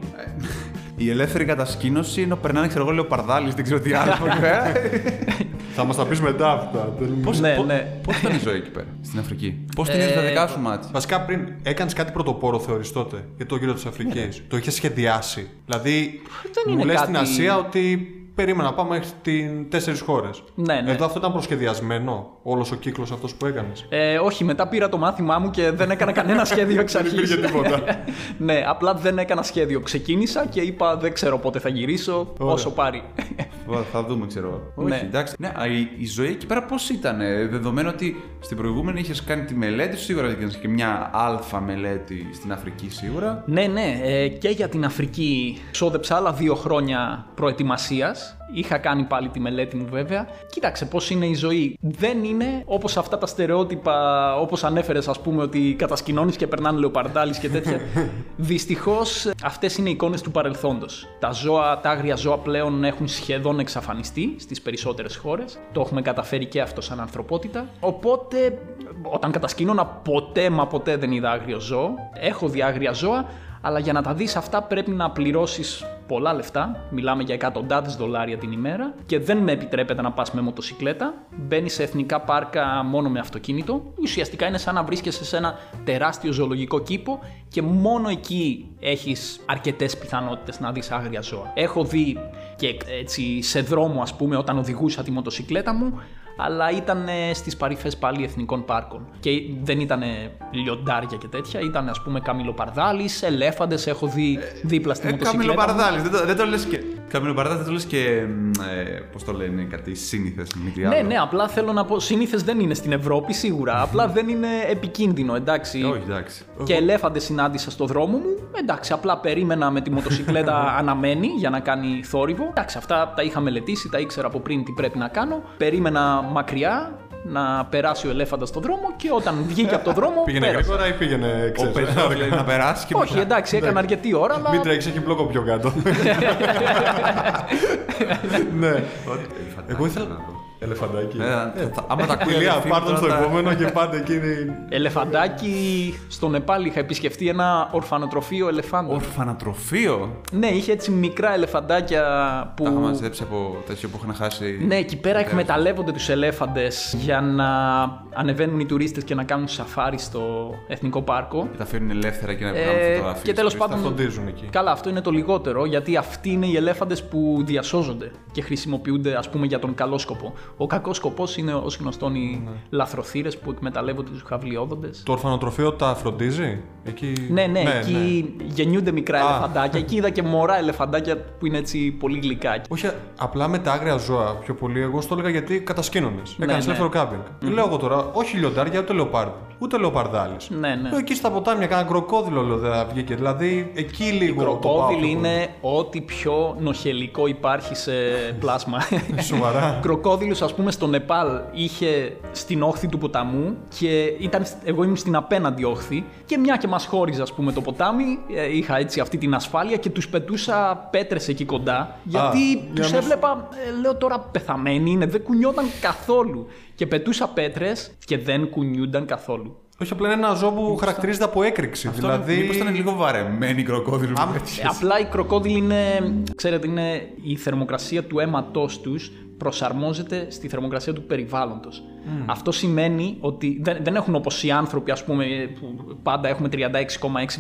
Η ελεύθερη κατασκήνωση ενώ περνάνε, ξέρω εγώ, λεοπαρδάλη, δεν ξέρω τι άλλο. Θα μας τα πεις μετά αυτά. Δεν- Πώς, Ναι, πώς- ναι. πώς ήταν η ζωή εκεί πέρα, στην Αφρική; Πώς την Ε, είδες τα δικά σου μάτια; Βασικά πριν έκανες κάτι πρωτοπόρο, θεωρείς τότε, για το γύρο της Αφρικής; Το είχες σχεδιάσει; Δηλαδή, Δεν μου είναι λες κάτι- στην Ασία ότι περίμενα να πάμε μέχρι τι τέσσερις χώρες. Ναι, ναι. Εδώ αυτό ήταν προσχεδιασμένο, όλος ο κύκλος αυτός που έκανες; Ε, όχι, μετά πήρα το μάθημά μου και δεν έκανα κανένα σχέδιο εξ αρχής. υπήρχε τίποτα. ναι, απλά δεν έκανα σχέδιο. Ξεκίνησα και είπα δεν ξέρω πότε θα γυρίσω, Ωραία. όσο πάρει. Ωραία, Θα δούμε, ξέρω. Ναι. Όχι, εντάξει. Ναι, α, η, η ζωή εκεί πέρα πώς ήταν, ε, δεδομένου ότι στην προηγούμενη είχες κάνει τη μελέτη σου, σίγουρα έκανε και μια αλφα μελέτη στην Αφρική, σίγουρα. ναι, ναι, ε, και για την Αφρική ξόδεψα άλλα δύο χρόνια προετοιμασίας. Είχα κάνει πάλι τη μελέτη μου βέβαια. Κοίταξε πώς είναι η ζωή. Δεν είναι όπως αυτά τα στερεότυπα, όπως ανέφερες, ας πούμε, ότι κατασκηνώνεις και περνάνε λεοπαρδάλει και τέτοια. Δυστυχώς αυτές είναι εικόνες του παρελθόντος. Τα ζώα, τα άγρια ζώα πλέον έχουν σχεδόν εξαφανιστεί στις περισσότερες χώρες. Το έχουμε καταφέρει και αυτό σαν ανθρωπότητα. Οπότε, όταν κατασκήνωνα, ποτέ μα ποτέ δεν είδα άγριο ζώο. Έχω δει άγρια ζώα, αλλά για να τα δεις αυτά πρέπει να πληρώσεις πολλά λεφτά. Μιλάμε για εκατοντάδες δολάρια την ημέρα και δεν με επιτρέπεται να πας με μοτοσυκλέτα. Μπαίνεις σε εθνικά πάρκα μόνο με αυτοκίνητο. Ουσιαστικά είναι σαν να βρίσκεσαι σε ένα τεράστιο ζωολογικό κήπο και μόνο εκεί έχεις αρκετές πιθανότητες να δεις άγρια ζώα. Έχω δει και έτσι σε δρόμο ας πούμε όταν οδηγούσα τη μοτοσυκλέτα μου αλλά ήταν στις παρυφέ πάλι εθνικών πάρκων. Και δεν ήταν λιοντάρια και τέτοια, ήταν ας πούμε καμιλοπαρδάλης, ελέφαντες. Έχω δει δίπλα στη Ε, μοτοσυκλέτα. μου. Καμιλοπαρδάλης, δεν το, δεν το λες και. Καμιλοπαρδάλης δεν το λες και. Ε, Πώς το λένε, κάτι σύνηθες, μη τι Ναι, άλλο. ναι, απλά θέλω να πω. Συνήθε δεν είναι στην Ευρώπη, σίγουρα. Απλά δεν είναι επικίνδυνο, εντάξει. Όχι, εντάξει. Και ελέφαντες συνάντησα στο δρόμο μου. Εντάξει, απλά περίμενα με τη μοτοσυκλέτα αναμένη για να κάνει θόρυβο. Εντάξει, αυτά τα είχα μελετήσει, τα ήξερα από πριν τι πρέπει να κάνω. Περίμενα μακριά να περάσει ο ελέφαντας στο δρόμο και όταν βγήκε από το δρόμο. Πήγαινε πέρασε. γρήγορα ή πήγαινε Ο ξέρεις, πεζό αργά. λέει να περάσει και Όχι, μετά- εντάξει, έκανα αρκετή ώρα, αλλά. Μην τρέξεις, έχει μπλόκο πιο κάτω. ναι. Εγώ ήθελα. Να δω. Ελεφαντάκι. Ε, θα- θα- Άμα τα ακούει Ηλία, αδερφή μου, πάρ' τον τώρα στο τα- επόμενο και πάτε εκείνη. Ελεφαντάκι στο Νεπάλ είχα επισκεφτεί ένα ορφανοτροφείο ελεφάντων. Ορφανατροφείο. Ναι, είχε έτσι μικρά ελεφαντάκια που. Τα είχα μαζέψει από τέτοιο που είχαν χάσει. Ναι, εκεί πέρα εκμεταλλεύονται τους ελέφαντες για να ανεβαίνουν οι τουρίστες και να κάνουν σαφάρι στο Εθνικό Πάρκο. Και τα αφήνουν ελεύθερα και να βγάλουν Ε, φωτογραφίες. και τέλος Και πάντων. Τα φροντίζουν εκεί. Καλά, αυτό είναι το λιγότερο, γιατί αυτοί είναι οι ελέφαντες που διασώζονται και χρησιμοποιούνται, ας πούμε, για τον καλό σκοπό. Ο κακός σκοπός είναι, ως γνωστόν, οι Ναι. λαθροθύρες που εκμεταλλεύονται τους χαυλιόδοντες. Το ορφανοτροφείο τα φροντίζει; Εκεί... Ναι, ναι, εκεί γεννιούνται μικρά Α. ελεφαντάκια. Εκεί είδα και μωρά ελεφαντάκια που είναι έτσι πολύ γλυκά. Όχι, απλά με τα άγρια ζώα πιο πολύ. Εγώ στο έλεγα γιατί κατασκήνωνες. Έκανες ναι. ελεύθερο κάμπινγκ. Λέω εγώ τώρα, όχι λιοντάρια, ούτε λεοπάρδι. Ούτε λεοπαρδάλη. Ναι, ναι. Εκεί στα ποτάμια κάνα κροκόδιλο λέω δεν βγήκε. Δηλαδή εκεί λίγο. το πάω Κροκόδιλοι πιο πολύ. είναι ό,τι πιο νοχελικό υπάρχει σε πλάσμα. Σοβαρά. Κροκόδιλος ας πούμε στο Νεπάλ είχε στην όχθη του ποταμού και ήταν, εγώ ήμουν στην απέναντι όχθη και μια και μας χώριζε ας πούμε το ποτάμι ε, είχα έτσι αυτή την ασφάλεια και τους πετούσα πέτρες εκεί κοντά γιατί για τους να- έβλεπα, ε, λέω τώρα πεθαμένοι είναι, δεν κουνιόταν καθόλου και πετούσα πέτρες και δεν κουνιούνταν καθόλου. Όχι, απλά είναι ένα ζώο που χαρακτηρίζεται από έκρηξη. Αυτό δηλαδή. Μήπως ήταν λίγο βαρεμένοι οι κροκόδιλοι με Ε, τέτοιες. απλά οι κροκόδιλοι είναι, ξέρετε, είναι η θερμοκρασία του αίματός τους προσαρμόζεται στη θερμοκρασία του περιβάλλοντος. Αυτό σημαίνει ότι δεν, δεν έχουν όπως οι άνθρωποι, ας πούμε, που πάντα έχουμε 36,6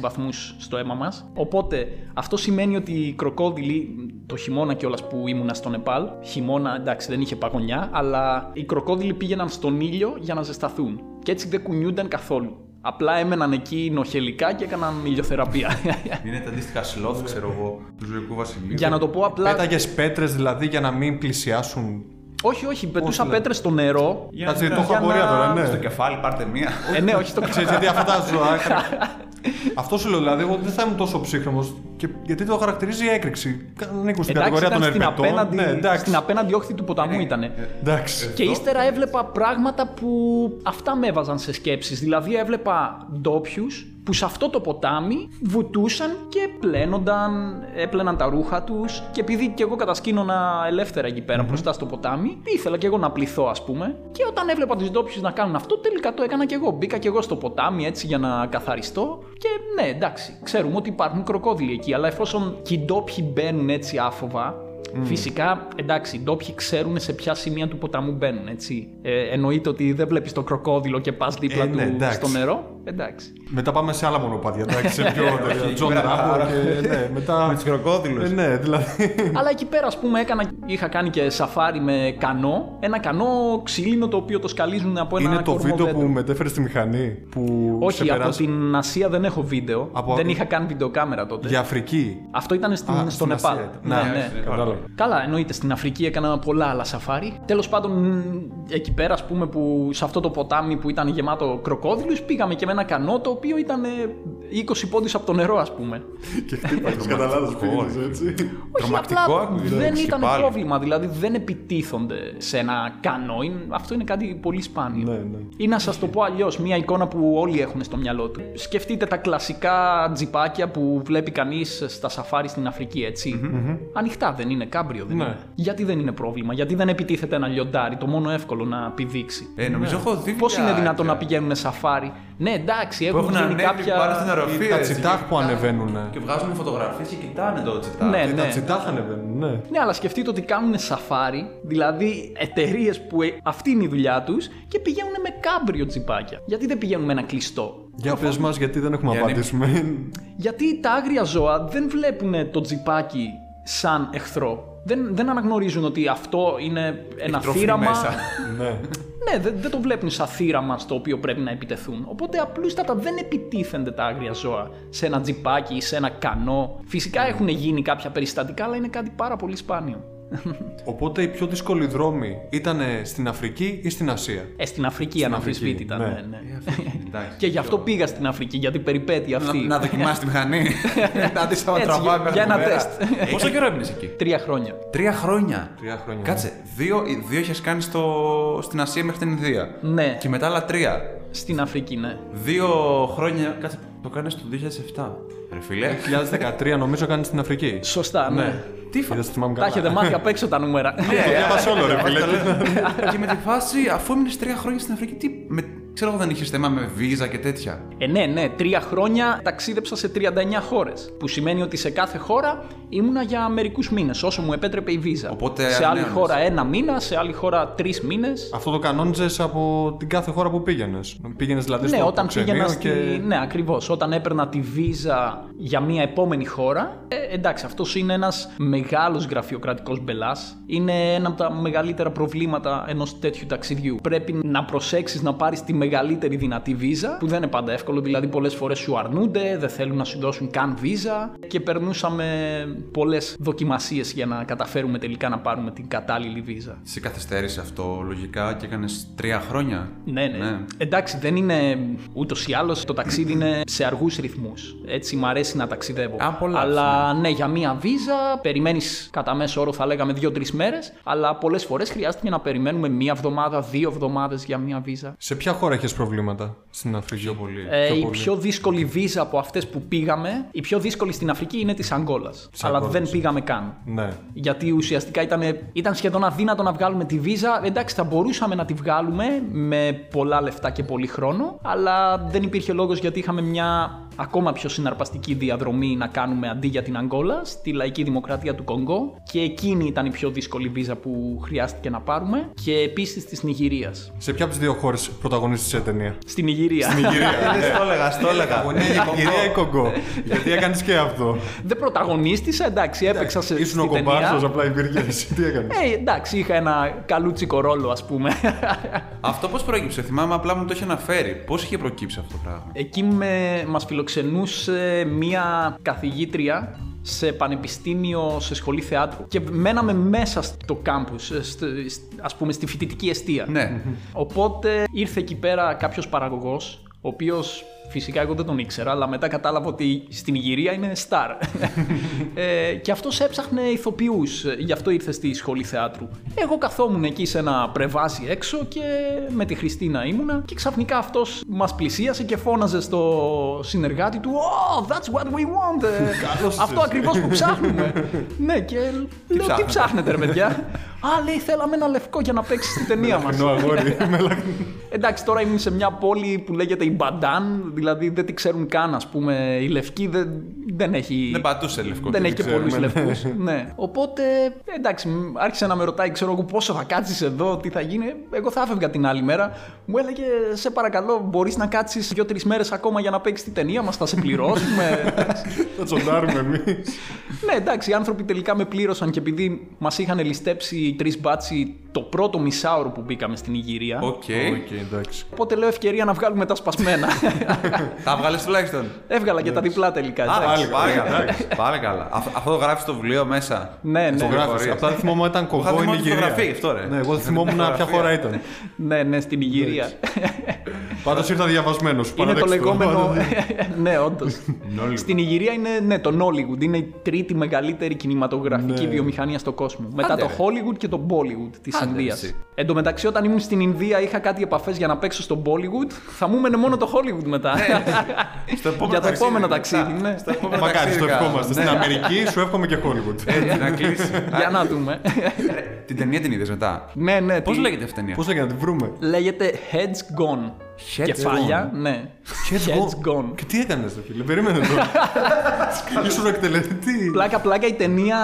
βαθμούς στο αίμα μας. Οπότε αυτό σημαίνει ότι οι κροκόδιλοι, το χειμώνα κιόλας που ήμουνα στο Νεπάλ, χειμώνα εντάξει δεν είχε παγωνιά, αλλά οι κροκόδιλοι πήγαιναν στον ήλιο για να ζεσταθούν. Και έτσι δεν κουνιούνταν καθόλου. Απλά έμεναν εκεί νοχελικά και έκαναν ηλιοθεραπεία. Είναι τα αντίστοιχα σλόθ, ξέρω εγώ, του ζωικού βασιλείου. Για να το πω απλά. Πέταγες πέτρες δηλαδή για να μην πλησιάσουν; Όχι, όχι, πετούσα λέει. πέτρες στο νερό. Για Κάτσε, να- το έχω για απορία να- τώρα, ναι. Στο κεφάλι, πάρτε μία. ε, ναι, όχι στο Ξέρεις γιατί αυτά τα ζώα. Αυτό σου λέω, δηλαδή, εγώ δεν θα ήμουν τόσο ψύχρεμο. Γιατί το χαρακτηρίζει η έκρηξη. Ανήκω στην Εντάξει, κατηγορία ήταν των στην ερπετών. απέναντι, Ναι, εντάξει. στην απέναντι όχθη του ποταμού ήταν. εντάξει. Και ύστερα έβλεπα πράγματα που αυτά με έβαζαν σε σκέψεις. Δηλαδή έβλεπα ντόπιους που σε αυτό το ποτάμι βουτούσαν και πλένονταν, έπλαιναν τα ρούχα τους και επειδή και εγώ κατασκήνωνα ελεύθερα εκεί πέρα μπροστά στο ποτάμι, ήθελα και εγώ να πληθώ ας πούμε και όταν έβλεπα τους ντόπιου να κάνουν αυτό τελικά το έκανα και εγώ. Μπήκα και εγώ στο ποτάμι έτσι για να καθαριστώ και ναι εντάξει, ξέρουμε ότι υπάρχουν κροκόδιλοι εκεί αλλά εφόσον και οι ντόπιοι μπαίνουν έτσι άφοβα Φυσικά, εντάξει, οι ντόπιοι ξέρουν σε ποια σημεία του ποταμού μπαίνουν, έτσι. Ε, εννοείται ότι δεν βλέπεις το κροκόδιλο και πας δίπλα Ε, του ναι, εντάξει. στο νερό. Εντάξει. Μετά πάμε σε άλλα μονοπάτια. Εντάξει, σε πιο όχι, Τζον εκεί πέρα, Ράμπο άρα. και ναι, μετά. Με τους κροκόδειλους. Ε, ναι, δηλαδή. Αλλά εκεί πέρα, ας πούμε, έκανα, είχα κάνει και σαφάρι με κανό. Ένα κανό ξύλινο το οποίο το σκαλίζουν από ένα Είναι το βίντεο κορμό δέντρο. που μετέφερε στη μηχανή. Που Όχι, σε από περάσει- την Ασία δεν έχω βίντεο. Από- Δεν είχα καν βιντεοκάμερα τότε. Για Αφρική. Αυτό ήταν στην, Α, στο στην Νεπάλ. Ασία ήταν. Ναι, Ναι, ναι. ναι. Κατάλαβα. Καλά, εννοείται. Στην Αφρική έκανα πολλά άλλα σαφάρι. Τέλος πάντων, μ, εκεί πέρα, ας πούμε, που σε αυτό το ποτάμι που ήταν γεμάτο κροκόδιλους, πήγαμε και με ένα κανό το οποίο ήταν ε, 20 πόντους από το νερό, ας πούμε. Και χτύπαγε κατά λάθο πήγαινε έτσι. Όχι, Τρομακτικό απλά ακούγεται. δεν Εντάξει, ήταν πάλι. πρόβλημα. Δηλαδή δεν επιτίθονται σε ένα κανό. Είναι- Αυτό είναι κάτι πολύ σπάνιο. Ναι, ναι. Ή να σας το πω αλλιώς, μια εικόνα που όλοι έχουν στο μυαλό του. Σκεφτείτε τα κλασικά τζιπάκια που βλέπει κανείς στα σαφάρι στην Αφρική, έτσι. Ανοιχτά δεν είναι, κάμπριο δεν Ναι. είναι. Γιατί δεν είναι πρόβλημα, γιατί δεν επιτίθεται ένα λιοντάρι, το μόνο εύκολο να πηδήξει. Ε, νομίζω έχω δει. Πώς είναι βιντεάκια δυνατόν να πηγαίνουν σαφάρι; Ναι, εντάξει, Που έχουν έχουν γίνει ανέβει κάποια. πάνω στην οροφή. Τα έτσι, τσιτάχ και που κοιτάνε- ανεβαίνουν. Και βγάζουν φωτογραφίες και κοιτάνε το τσιτάχ. Ναι, Και ναι. Τα τσιτάχ ανεβαίνουν, ναι. Ναι, αλλά σκεφτείτε ότι κάνουν σαφάρι, δηλαδή εταιρείες που ε, αυτή είναι η δουλειά τους και πηγαίνουν με κάμπριο τζιπάκια. Γιατί δεν πηγαίνουν με ένα κλειστό; Για πες μας, γιατί δεν έχουμε Για να- απαντήσουμε. Γιατί τα άγρια ζώα δεν βλέπουν το τζιπάκι σαν εχθρό. Δεν, δεν αναγνωρίζουν ότι αυτό είναι ένα τροφή θύραμα. μέσα. ναι. Ναι, δεν, δεν το βλέπουν σαν θύραμα στο οποίο πρέπει να επιτεθούν. Οπότε απλούστατα δεν επιτίθενται τα άγρια ζώα σε ένα τζιπάκι ή σε ένα κανό. Φυσικά έχουν γίνει κάποια περιστατικά, αλλά είναι κάτι πάρα πολύ σπάνιο. Οπότε οι πιο δύσκολοι δρόμοι ήταν στην Αφρική ή στην Ασία; Ε, στην Αφρική αναμφισβήτητα, Αφρική, ναι, ναι. ναι. Εντάξει. Και γι' αυτό πήγα στην Αφρική, γιατί περιπέτει αυτή. Να, να δοκιμάσεις τη μηχανή. να δει άμα Έτσι, τραβάει για- μέχρι για ένα εδώ πέρα. τεστ. Ε, Πόσο καιρό έμεινε εκεί; Τρία χρόνια. Τρία χρόνια. Τρία χρόνια. Κάτσε, δύο, δύο είχες κάνει στο, στην Ασία μέχρι την Ινδία. Ναι, Και μετά άλλα τρία. στην Αφρική, ναι. Δύο χρόνια. Κάτσε, το κάνεις το 2007. Ρε φίλε. 2013 νομίζω κάνει στην Αφρική. Σωστά, ναι. Τι φα... Είδες, θυμάμαι Τα καλά. έχετε μάθει απ' έξω τα νούμερα. Ναι, Το διάβασα όλο, ρε φίλε. και με τη φάση, αφού έμεινες τρία χρόνια στην Αφρική, τι. Με, ξέρω εγώ δεν είχες θέμα με βίζα και τέτοια. Ε, ναι, ναι, τρία χρόνια ταξίδεψα σε 39 χώρες. Που σημαίνει ότι σε κάθε χώρα ήμουνα για μερικούς μήνες, όσο μου επέτρεπε η βίζα. Οπότε σε άλλη ανανέωνες. χώρα ένα μήνα, σε άλλη χώρα τρεις μήνες. Αυτό το κανόνιζες από την κάθε χώρα που πήγαινες. Πήγαινες δηλαδή Ναι, στο όταν προξενείο πήγαινα στη. και... Ναι, ακριβώς. Όταν έπαιρνα τη βίζα για μια επόμενη χώρα. Ε, εντάξει, αυτός είναι ένας μεγάλος γραφειοκρατικός μπελάς. Είναι ένα από τα μεγαλύτερα προβλήματα ενός τέτοιου ταξιδιού. Πρέπει να προσέξεις να πάρεις τη μεγαλύτερη δυνατή βίζα, που δεν είναι πάντα εύκολο. Δηλαδή, πολλές φορές σου αρνούνται, δεν θέλουν να σου δώσουν καν βίζα. Και περνούσαμε πολλές δοκιμασίες για να καταφέρουμε τελικά να πάρουμε την κατάλληλη βίζα. Σε καθυστέρησε αυτό λογικά και έκανες τρία χρόνια; Ναι, ναι. Εντάξει, δεν είναι ούτως ή άλλως το ταξίδι είναι σε αργούς ρυθμούς. Έτσι, μ' αρέσει να ταξιδεύω. Α, πολλά, αλλά ναι, για μία βίζα περιμένεις κατά μέσο όρο, θα λέγαμε, δύο-τρεις μέρες. Αλλά πολλές φορές χρειάστηκε να περιμένουμε μία εβδομάδα, δύο εβδομάδες για μία βίζα. Σε ποια χώρα είχε προβλήματα στην Αφρική. Πιο πολύ. Ε, η πολύ; πιο δύσκολη βίζα από αυτές που πήγαμε, η πιο δύσκολη στην Αφρική είναι της Αγκόλα. Αλλά Αγκόλας. δεν πήγαμε καν. Ναι. Γιατί ουσιαστικά ήταν, ήταν σχεδόν αδύνατο να βγάλουμε τη βίζα. Εντάξει, θα μπορούσαμε να τη βγάλουμε με πολλά λεφτά και πολύ χρόνο, αλλά δεν υπήρχε λόγος γιατί είχαμε μια ακόμα πιο συναρπαστική διαδρομή να κάνουμε αντί για την Αγκόλα, στη λαϊκή δημοκρατία του Κονγκό. Και εκείνη ήταν η πιο δύσκολη βίζα που χρειάστηκε να πάρουμε. Και επίσης της Νιγηρίας. Σε ποια από τις δύο χώρες πρωταγωνίστησε ταινία; Στην Νιγηρία. Ε, το έλεγα, το έλεγα. Κυρία ή κογκό. Γιατί έκανες και αυτό. δεν πρωταγωνίστησα, εντάξει, έπαιξα σε, Ήσουν ο στην ταινία. κομπάρσο, απλά υπήρχε. Τι έκανες; Ε, εντάξει, είχα ένα καλούτσικο ρόλο, ας πούμε. Αυτό πώς προέκυψε, θυμάμαι απλά μου το είχε αναφέρει. Πώς είχε προκύψει αυτό το πράγμα; Εκεί με, μας φιλοξενούσε μία καθηγήτρια σε πανεπιστήμιο, σε σχολή θεάτρου. Και μέναμε μέσα στο κάμπους, ε, στο- σ- ας πούμε στη φοιτητική αιστεία. Ναι. Οπότε ήρθε εκεί πέρα κάποιος παραγωγός, ο οποίος φυσικά εγώ δεν τον ήξερα, αλλά μετά κατάλαβα ότι στην Ιγυρία είναι star. ε, και αυτός έψαχνε ηθοποιούς, ε, γι' αυτό ήρθε στη σχολή θεάτρου. Εγώ καθόμουν εκεί σε ένα πρεβάζι έξω και με τη Χριστίνα ήμουνα και ξαφνικά αυτός μας πλησίασε και φώναζε στο συνεργάτη του «Oh, that's what we want!» ε, Αυτό ακριβώς που ψάχνουμε. ναι, και λέω «Τι ψάχνετε;» ψάχνετε ρε παιδιά» Α, λέει, θέλαμε ένα λευκό για να παίξει στην ταινία μας. Ενώ αγόρι. με λα- Εντάξει, τώρα ήμουν σε μια πόλη που λέγεται η Μπαντάν, δηλαδή δεν τη ξέρουν καν, ας πούμε. Η λευκή δεν, δεν έχει. Δεν πατούσε λευκό. Δεν και έχει και ξέρουμε. πολλούς λευκούς. ναι. Οπότε, εντάξει, μ, άρχισε να με ρωτάει, ξέρω εγώ, πόσο θα κάτσεις εδώ, τι θα γίνει. Εγώ θα έφευγα την άλλη μέρα. Μου έλεγε, Σε παρακαλώ, μπορείς να κάτσεις δύο-τρεις μέρες ακόμα για να παίξεις την ταινία μας, θα σε πληρώσουμε. Θα τσοντάρουμε εμείς. ναι, εντάξει, οι άνθρωποι τελικά με πλήρωσαν και επειδή μας είχαν ληστέψει τρεις μπάτσοι το πρώτο μισάωρο που μπήκαμε στην Νιγηρία. Ok. Ok, εντάξει. Οπότε λέω ευκαιρία να βγάλουμε τα σπασμένα. Τα 'βγαλες τουλάχιστον; Έβγαλα και τα διπλά τελικά. Α, εντάξει. πάλι καλά. Πάλι καλά. Αυτό αυτό το γράφεις στο βιβλίο μέσα; Ναι, ναι. Το γράφεις. Φωτογραφίες. Απλά δεν θυμόμαι ήταν Είχα Κονγκό δει η μόνο τη Νιγηρία. φωτογραφία, αυτό, ρε. Ναι, εγώ δεν θυμόμουν ποια Φωτογραφία. χώρα ήταν. ναι, ναι, στην Νιγηρία. Πάντως ήρθα διαβασμένος. είναι το λεγόμενο. ναι, όντως. στην Ιγυρία είναι ναι, το Nollywood. Είναι η τρίτη μεγαλύτερη κινηματογραφική Ναι. βιομηχανία στον κόσμο. Μετά Άντε, το ρε. Hollywood και το Bollywood τη Άντε, Ινδία. εσύ. Εν τω μεταξύ, όταν ήμουν στην Ινδία, είχα κάτι επαφές για να παίξω στο Bollywood. Θα μου έμενε μόνο το Hollywood μετά. Στο επόμενο Για το ταξίδι επόμενο μετά. ταξίδι, ναι. Στο επόμενο Μακάρι, ταξίδι το κάνω. ευχόμαστε. Ναι. Στην Αμερική σου εύχομαι και Hollywood. Έτσι, να κλείσει. Για να δούμε. Την ταινία την είδες μετά; ναι, ναι. Πώς τι- λέγεται αυτή η ταινία; Πώς λέγεται να τη βρούμε; Λέγεται Heads Gone. Heads Κεφάλια, ναι. Heads Gone. Και τι έκανες, φίλε, περίμενε τώρα. Ήσουν εκτελεστή. Πλάκα, πλάκα η ταινία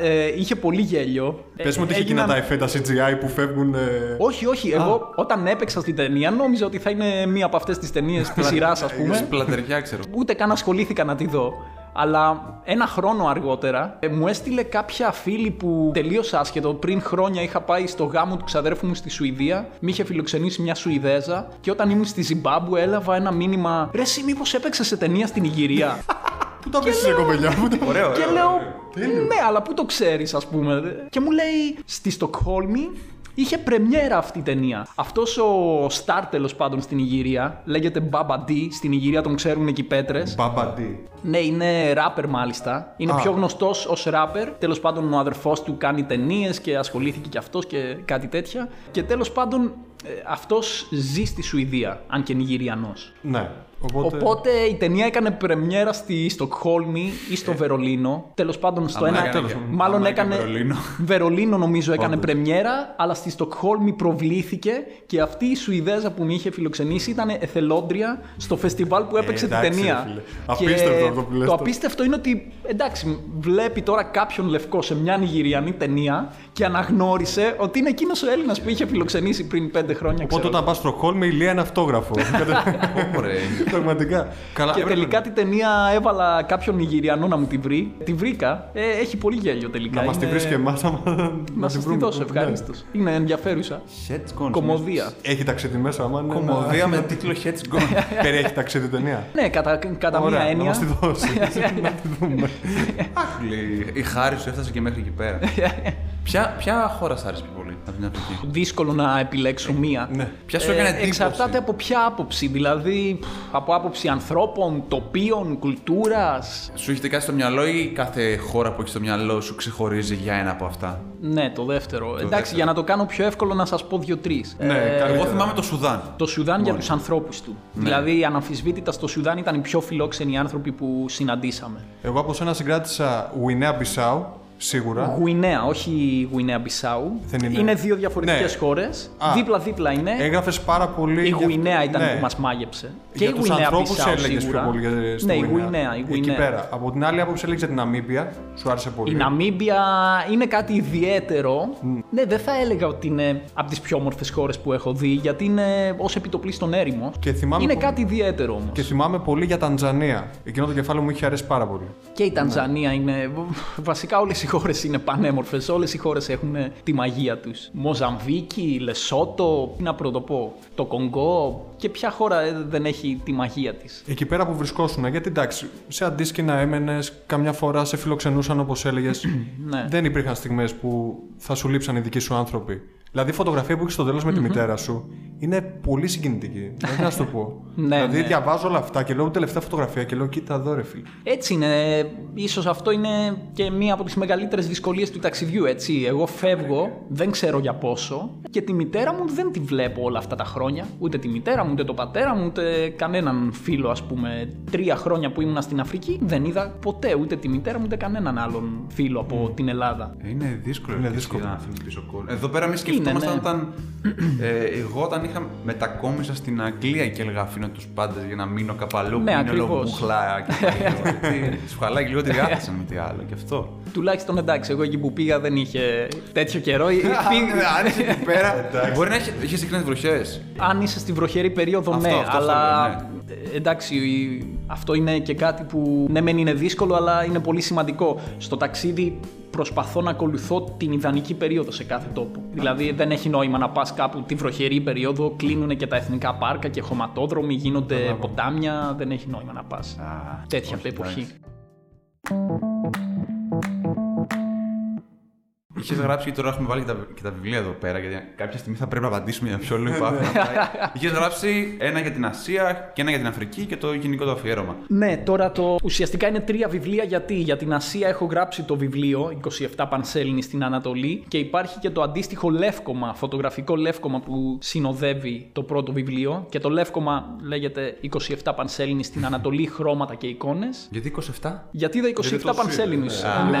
ε, είχε πολύ γέλιο. Πες μου ότι είχε Έγιναν- εκείνα τα εφέ, τα CGI που φεύγουν. ε, Όχι, όχι. Εγώ όταν έπαιξα στην ταινία νόμιζα ότι θα είναι μία από αυτές τις ταινίες της σειράς, ας πούμε. Πλατεριά, ξέρω. Ούτε καν ασχολήθηκα να τη δω. Αλλά ένα χρόνο αργότερα ε, μου έστειλε κάποια φίλη που τελείω άσχετο. Πριν χρόνια είχα πάει στο γάμο του ξαδέρφου μου στη Σουηδία. Με είχε φιλοξενήσει μια Σουηδέζα. Και όταν ήμουν στη Ζιμπάμπου έλαβα ένα μήνυμα. Ρε, εσύ μήπως έπαιξες σε ταινία στην Ιγυρία; Πού τα βρίσκει, κοπελιά μου. τα- Ωραίο, Και ωραίο. λέω, ναι, αλλά πού το ξέρεις ας πούμε. Και μου λέει, στη Στοκχόλμη είχε πρεμιέρα αυτή η ταινία. Αυτός ο star τέλος πάντων στην Ιγυρία, λέγεται Baba D, στην Ιγυρία τον ξέρουν εκεί πέτρες. Μπαμπαντή. Ναι, είναι rapper μάλιστα. Είναι Α. πιο γνωστός ως rapper. Τέλος πάντων ο αδερφός του κάνει ταινίες και ασχολήθηκε κι αυτός και κάτι τέτοια. Και τέλος πάντων ε, αυτός ζει στη Σουηδία, αν και Νιγηριανός. Ναι. Οπότε. Οπότε η ταινία έκανε πρεμιέρα στη Στοκχόλμη ή στο Βερολίνο. Τέλος πάντων στο Άμα ένα. έκανε και- μάλλον άμα έκανε. έκανε Βερολίνο. Βερολίνο νομίζω έκανε πρεμιέρα, αλλά στη Στοκχόλμη προβλήθηκε και αυτή η Σουηδέζα που με είχε φιλοξενήσει ήταν εθελόντρια στο φεστιβάλ που έπαιξε Ε, εντάξει, την ταινία. ρε φίλε. Απίστευτο αυτό που λες το τώρα. απίστευτο είναι ότι εντάξει, βλέπει τώρα κάποιον λευκό σε μια Νιγηριανή ταινία και αναγνώρισε ότι είναι εκείνος ο Έλληνας που είχε φιλοξενήσει πριν πέντε χρόνια. Οπότε ξέρω. όταν πας στο Χόλμη η Λία είναι αυτόγραφο. Ωραία. Πραγματικά. Καλά, Και έπρεπε τελικά την ταινία έβαλα κάποιον Νιγηριανό να μου τη βρει. Τη βρήκα. Ε, έχει πολύ γέλιο τελικά. Να μας τη Είναι- βρεις και εμάς. Να σα τη δώσω, ευχαρίστως. Είναι ενδιαφέρουσα. Heads gone. Κομμωδία. Έχει ταξίδι μέσα, άμα είναι. Κομμωδία με τίτλο Heads gone. Περιέχει ταξίδι ταινία; Ναι, κατά, κατά μία Ωραία, να έννοια. μας τη δώσεις. Να τη δούμε. Λέει, Η χάρη σου έφτασε και μέχρι εκεί πέρα. Ποια, ποια χώρα σ' άρεσε πιο πολύ από την Αφρική. Δύσκολο να επιλέξω μία. ναι. Ποια σου έκανε εντύπωση; Εξαρτάται από ποια άποψη. Δηλαδή, πφ, από άποψη ανθρώπων, τοπίων, κουλτούρας. Σου έχετε κάτι στο μυαλό ή κάθε χώρα που έχεις στο μυαλό σου ξεχωρίζει για ένα από αυτά; Ναι, το δεύτερο. Εντάξει, δεύτερο. για να το κάνω πιο εύκολο να σας πω δύο-τρει. Ναι, Εγώ καλύτερα. θυμάμαι το Σουδάν. Το Σουδάν για τους ανθρώπους του. Ναι. Δηλαδή, αναμφισβήτητα στο Σουδάν ήταν οι πιο φιλόξενοι άνθρωποι που συναντήσαμε. Εγώ από σένα συγκράτησα Γουινέα Μπισάου, σίγουρα. Γουινέα, όχι Γουινέα Μπισάου. Δεν είναι. δύο διαφορετικές Ναι. χώρες. Α. Δίπλα-δίπλα είναι. Έγραφες πάρα πολύ. Η για- Γουινέα ήταν Ναι. που μας μάγεψε. Για η τους Γουινέα ανθρώπους Μπισάου έλεγες σίγουρα. πιο πολύ για στη Ναι, η Γουινέα. Γουινέα. Η Εκεί Γουινέα. πέρα. Από την άλλη άποψη έλεγες για την Ναμίμπια. Σου άρεσε πολύ. Η Ναμίμπια είναι κάτι ιδιαίτερο. Ναι, δεν θα έλεγα ότι είναι από τις πιο όμορφες χώρες που έχω δει, γιατί είναι ως επιτοπλίστων έρημο. Και θυμάμαι Είναι που- κάτι ιδιαίτερο όμως. Και θυμάμαι πολύ για Τανζανία. Εκείνο το κεφάλαιο μου είχε αρέσει πάρα πολύ. Και η Τανζανία είναι. Βασικά όλες οι χώρες είναι πανέμορφες. Όλες οι χώρες έχουν ε, τη μαγεία τους. Μοζαμβίκη, Λεσότο, τι να πρωτοπώ. Το Κονγκό. Και ποια χώρα ε, δεν έχει τη μαγεία της. Εκεί πέρα που βρισκόσουν, γιατί εντάξει, σε αντίσκηνα έμενες, καμιά φορά σε φιλοξενούσαν όπως έλεγες. Ναι. Δεν υπήρχαν στιγμές που θα σου λείψαν οι δικοί σου άνθρωποι. Δηλαδή η φωτογραφία που έχεις στο τέλος με τη μητέρα σου είναι πολύ συγκινητική. Δεν να σου το πω. Ναι, δηλαδή ναι. διαβάζω όλα αυτά και λέω τελευταία φωτογραφία και λέω κοίτα εδώ ρε φίλε. Έτσι είναι. Ίσως αυτό είναι και μία από τις μεγαλύτερες δυσκολίες του ταξιδιού, έτσι. Εγώ φεύγω, δεν ξέρω για πόσο και τη μητέρα μου δεν τη βλέπω όλα αυτά τα χρόνια. Ούτε τη μητέρα μου, ούτε τον πατέρα μου, ούτε κανέναν φίλο, ας πούμε. Τρία χρόνια που ήμουνα στην Αφρική δεν είδα ποτέ ούτε τη μητέρα μου, ούτε κανέναν άλλον φίλο από την Ελλάδα. Είναι δύσκολο. Είναι έτσι, δύσκολο. Να αφήνεις πίσω κόσμο. Εδώ πέρα εμεί σκεφτόμασταν ναι. όταν. ε, εγώ όταν είχα μετακόμισα στην Αγγλία και έλεγα αφήνω τους πάντες για να μείνω καπαλού. Ναι, που είναι λόγω ακριβώς. μπουχλά και τέτοιο. Σου χαλάει λίγο τη διάθεση με τι άλλο και αυτό. Τουλάχιστον εντάξει, εγώ εκεί που πήγα δεν είχε τέτοιο καιρό. Πήγα- Αν είσαι εκεί πέρα. Μπορεί να έχει, είχες συχνές βροχές. Αν είσαι στη βροχερή περίοδο, Αυτό, ναι, αυτό αλλά θέλω, ε, εντάξει, αυτό είναι και κάτι που ναι, μεν είναι δύσκολο, αλλά είναι πολύ σημαντικό. Στο ταξίδι προσπαθώ να ακολουθώ την ιδανική περίοδο σε κάθε τόπο. Δηλαδή, δεν έχει νόημα να πας κάπου τη βροχερή περίοδο, κλείνουν και τα εθνικά πάρκα και χωματόδρομοι, γίνονται ποτάμια. Δεν έχει νόημα να πας τέτοια εποχή. Είχες γράψει και τώρα έχουμε βάλει και τα, και τα βιβλία εδώ πέρα, γιατί κάποια στιγμή θα πρέπει να απαντήσουμε για ποιο λόγο υπάρχουν αυτά. Είχες γράψει ένα για την Ασία και ένα για την Αφρική και το γενικό το αφιέρωμα. Ναι, τώρα το ουσιαστικά είναι τρία βιβλία γιατί για την Ασία έχω γράψει το βιβλίο 27 Πανσέλινοι στην Ανατολή και υπάρχει και το αντίστοιχο λεύκομα, φωτογραφικό λεύκομα που συνοδεύει το πρώτο βιβλίο και το λεύκομα λέγεται 27 Πανσέλινοι στην Ανατολή, χρώματα και εικόνες. Γιατί 27? Γιατί είδα 27 το Πανσέλινους. Α, Ναι.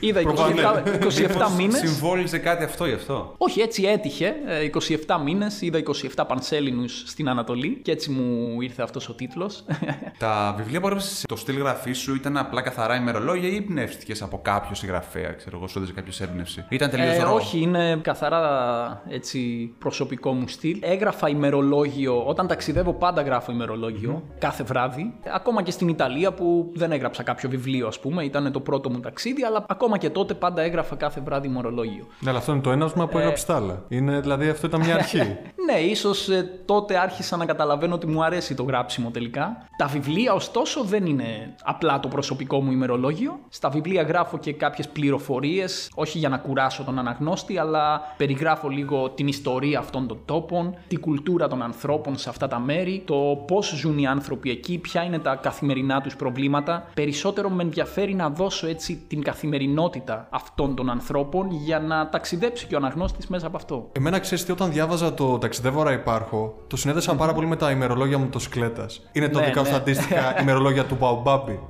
Είδα 27, 27 μήνες. Συμβόλιζε κάτι αυτό γι' αυτό; Όχι, έτσι έτυχε. Ε, 27 μήνες, είδα 27 Πανσέλινους στην Ανατολή και έτσι μου ήρθε αυτός ο τίτλος. Τα βιβλία που έγραψες το στυλ γραφής σου ήταν απλά καθαρά ημερολόγια ή εμπνεύστηκες από κάποιο συγγραφέα, ξέρω εγώ, σου έδωσε κάποιος έμπνευση; Ήταν τελείως Ε, ρο. όχι, είναι καθαρά έτσι προσωπικό μου στυλ. Έγραφα ημερολόγιο, όταν ταξιδεύω πάντα γράφω ημερολόγιο, κάθε βράδυ. Ακόμα και στην Ιταλία που δεν έγραψα κάποιο βιβλίο ας πούμε, ήταν το πρώτο μου ταξίδι, αλλά ακόμα και τότε πάντα έγραφα κάθε βράδυ ημερολόγιο. Ναι, αλλά αυτό είναι το έναυσμα Ε, που έγραψε τα άλλα. Είναι, δηλαδή αυτό ήταν μια αρχή. Ναι, ίσως τότε άρχισα να καταλαβαίνω ότι μου αρέσει το γράψιμο τελικά. Τα βιβλία, ωστόσο, δεν είναι απλά το προσωπικό μου ημερολόγιο. Στα βιβλία γράφω και κάποιες πληροφορίες, όχι για να κουράσω τον αναγνώστη, αλλά περιγράφω λίγο την ιστορία αυτών των τόπων, την κουλτούρα των ανθρώπων σε αυτά τα μέρη, το πώς ζουν οι άνθρωποι εκεί, ποια είναι τα καθημερινά τους προβλήματα. Περισσότερο με ενδιαφέρει να δώσω έτσι την καθημερινότητα αυτών των ανθρώπων για να ταξιδέψει και ο αναγνώστης μέσα από αυτό. Εμένα ξέρεις τι, όταν διάβαζα το Ταξιδεύω ώρα υπάρχω, το συνέδεσα πάρα πολύ με τα ημερολόγια μοτοσυκλέτα. Είναι το Ναι, δικά ναι. σου αντίστοιχα ημερολόγια του Παουμπάμπη.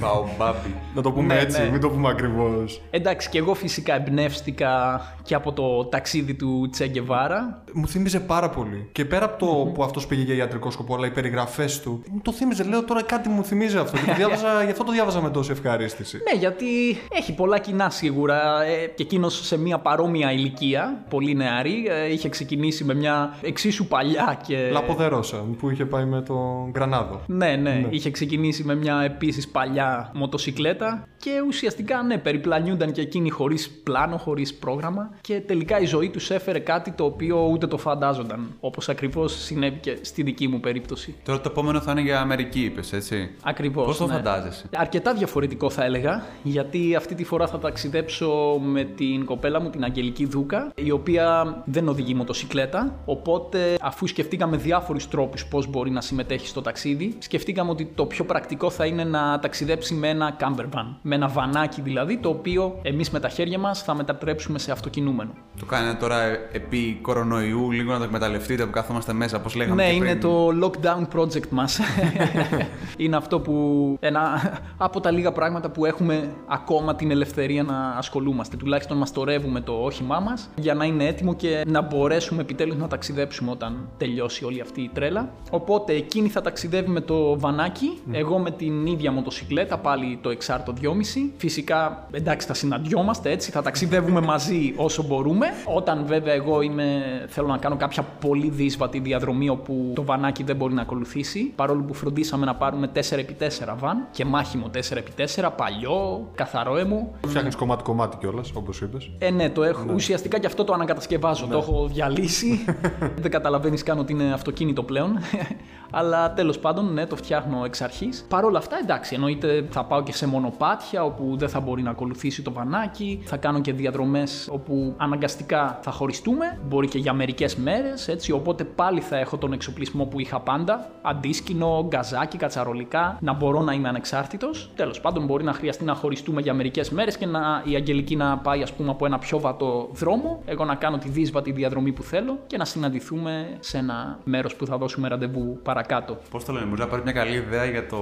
Παουμπάμπι. Να το πούμε Ναι, έτσι, ναι. μην το πούμε ακριβώς. Εντάξει, και εγώ φυσικά εμπνεύστηκα και από το ταξίδι του Τσέγκεβάρα. Μου θύμιζε πάρα πολύ. Και πέρα από το που αυτός πήγε για ιατρικό σκοπό, αλλά οι περιγραφές του. Μου το θύμιζε, λέω τώρα κάτι μου θυμίζει αυτό. Και το διάβαζα, γι' αυτό το διάβαζα με τόση ευχαρίστηση. Ναι, γιατί έχει πολλά κοινά σίγουρα. Ε, και εκείνος σε μια παρόμοια ηλικία, πολύ νεαρή, ε, είχε ξεκινήσει με μια εξίσου παλιά και. Λαποδερόσα που είχε πάει με τον Γκρανάδο. Ναι, ναι, είχε ξεκινήσει με μια επίσης παλιά μοτοσυκλέτα και ουσιαστικά ναι, περιπλανιούνταν και εκείνοι χωρίς πλάνο, χωρίς πρόγραμμα και τελικά η ζωή τους έφερε κάτι το οποίο ούτε το φαντάζονταν, όπως ακριβώς συνέβη και στη δική μου περίπτωση. Τώρα το επόμενο θα είναι για Αμερική, είπες, έτσι; Ακριβώς. Πώς το ναι. φαντάζεσαι; Αρκετά διαφορετικό θα έλεγα, γιατί αυτή τη φορά θα ταξιδέψω με την κοπέλα μου, την Αγγελική Δούκα, η οποία δεν οδηγεί μοτοσυκλέτα. Οπότε, αφού σκεφτήκαμε διάφορους τρόπους πώς μπορεί να συμμετέχει στο ταξίδι, σκεφτήκαμε ότι το πιο πρακτικό θα είναι να ταξιδέψει με ένα camper van. Με ένα βανάκι δηλαδή, το οποίο εμείς με τα χέρια μας θα μετατρέψουμε σε αυτοκινούμενο. Το κάνετε τώρα επί κορονοϊού, λίγο να το εκμεταλλευτείτε που κάθομαστε μέσα, πώ λέγαμε. Ναι, και είναι πριν. το lockdown project μας. είναι αυτό που ένα από τα λίγα πράγματα που έχουμε ακόμα την ελευθερία να ασχολούμαστε. Τουλάχιστον μας το ρεύουμε το όχημά μας για να είναι έτοιμο και να μπορέσουμε επιτέλους να ταξιδέψουμε όταν τελειώσει όλη αυτή η τρέλα. Οπότε εκείνη θα ταξιδεύει με το βανάκι, εγώ με την ίδια μοτοσυκλέτα, πάλι το εξάρτο 2,5. Φυσικά, εντάξει, θα συναντιόμαστε έτσι, θα ταξιδεύουμε μαζί όσο μπορούμε. Όταν βέβαια εγώ είμαι, θέλω να κάνω κάποια πολύ δύσβατη διαδρομή όπου το βανάκι δεν μπορεί να ακολουθήσει, παρόλο που φροντίσαμε να πάρουμε 4x4 βαν και μάχημο 4x4, παλιό, καθαρό έμο. Φτιάχνεις κομμάτι-κομμάτι κιόλας, όπως είπες. Ε, ναι, το έχω. Ουσιαστικά και αυτό το ανακατασκευάζω. Το έχω διαλύσει. δεν καταλαβαίνεις καν ότι είναι αυτοκίνητο πλέον. Αλλά τέλος πάντων, ναι, το φτιάχνω εξ αρχής. Παρ' όλα αυτά, εντάξει, εννοείται θα πάω και σε μονοπάτια όπου δεν θα μπορεί να ακολουθήσει το βανάκι. Θα κάνω και διαδρομές όπου αναγκαστικά θα χωριστούμε. Μπορεί και για μερικές μέρες, έτσι. Οπότε πάλι θα έχω τον εξοπλισμό που είχα πάντα. Αντίσκηνο, γκαζάκι, κατσαρολικά. Να μπορώ να είμαι ανεξάρτητος. Τέλος πάντων, μπορεί να χρειαστεί να χωριστούμε για μερικές μέρες και να, η Αγγελική να πάει, ας πούμε, από ένα πιο βατό δρόμο. Εγώ να κάνω τη δύσβατη διαδρομή που θέλω και να συναντηθούμε σε ένα μέρος που θα δώσουμε ραντεβού παρακάτω. Πώς το λένε, μπορεί να πάρει μια καλή ιδέα για το,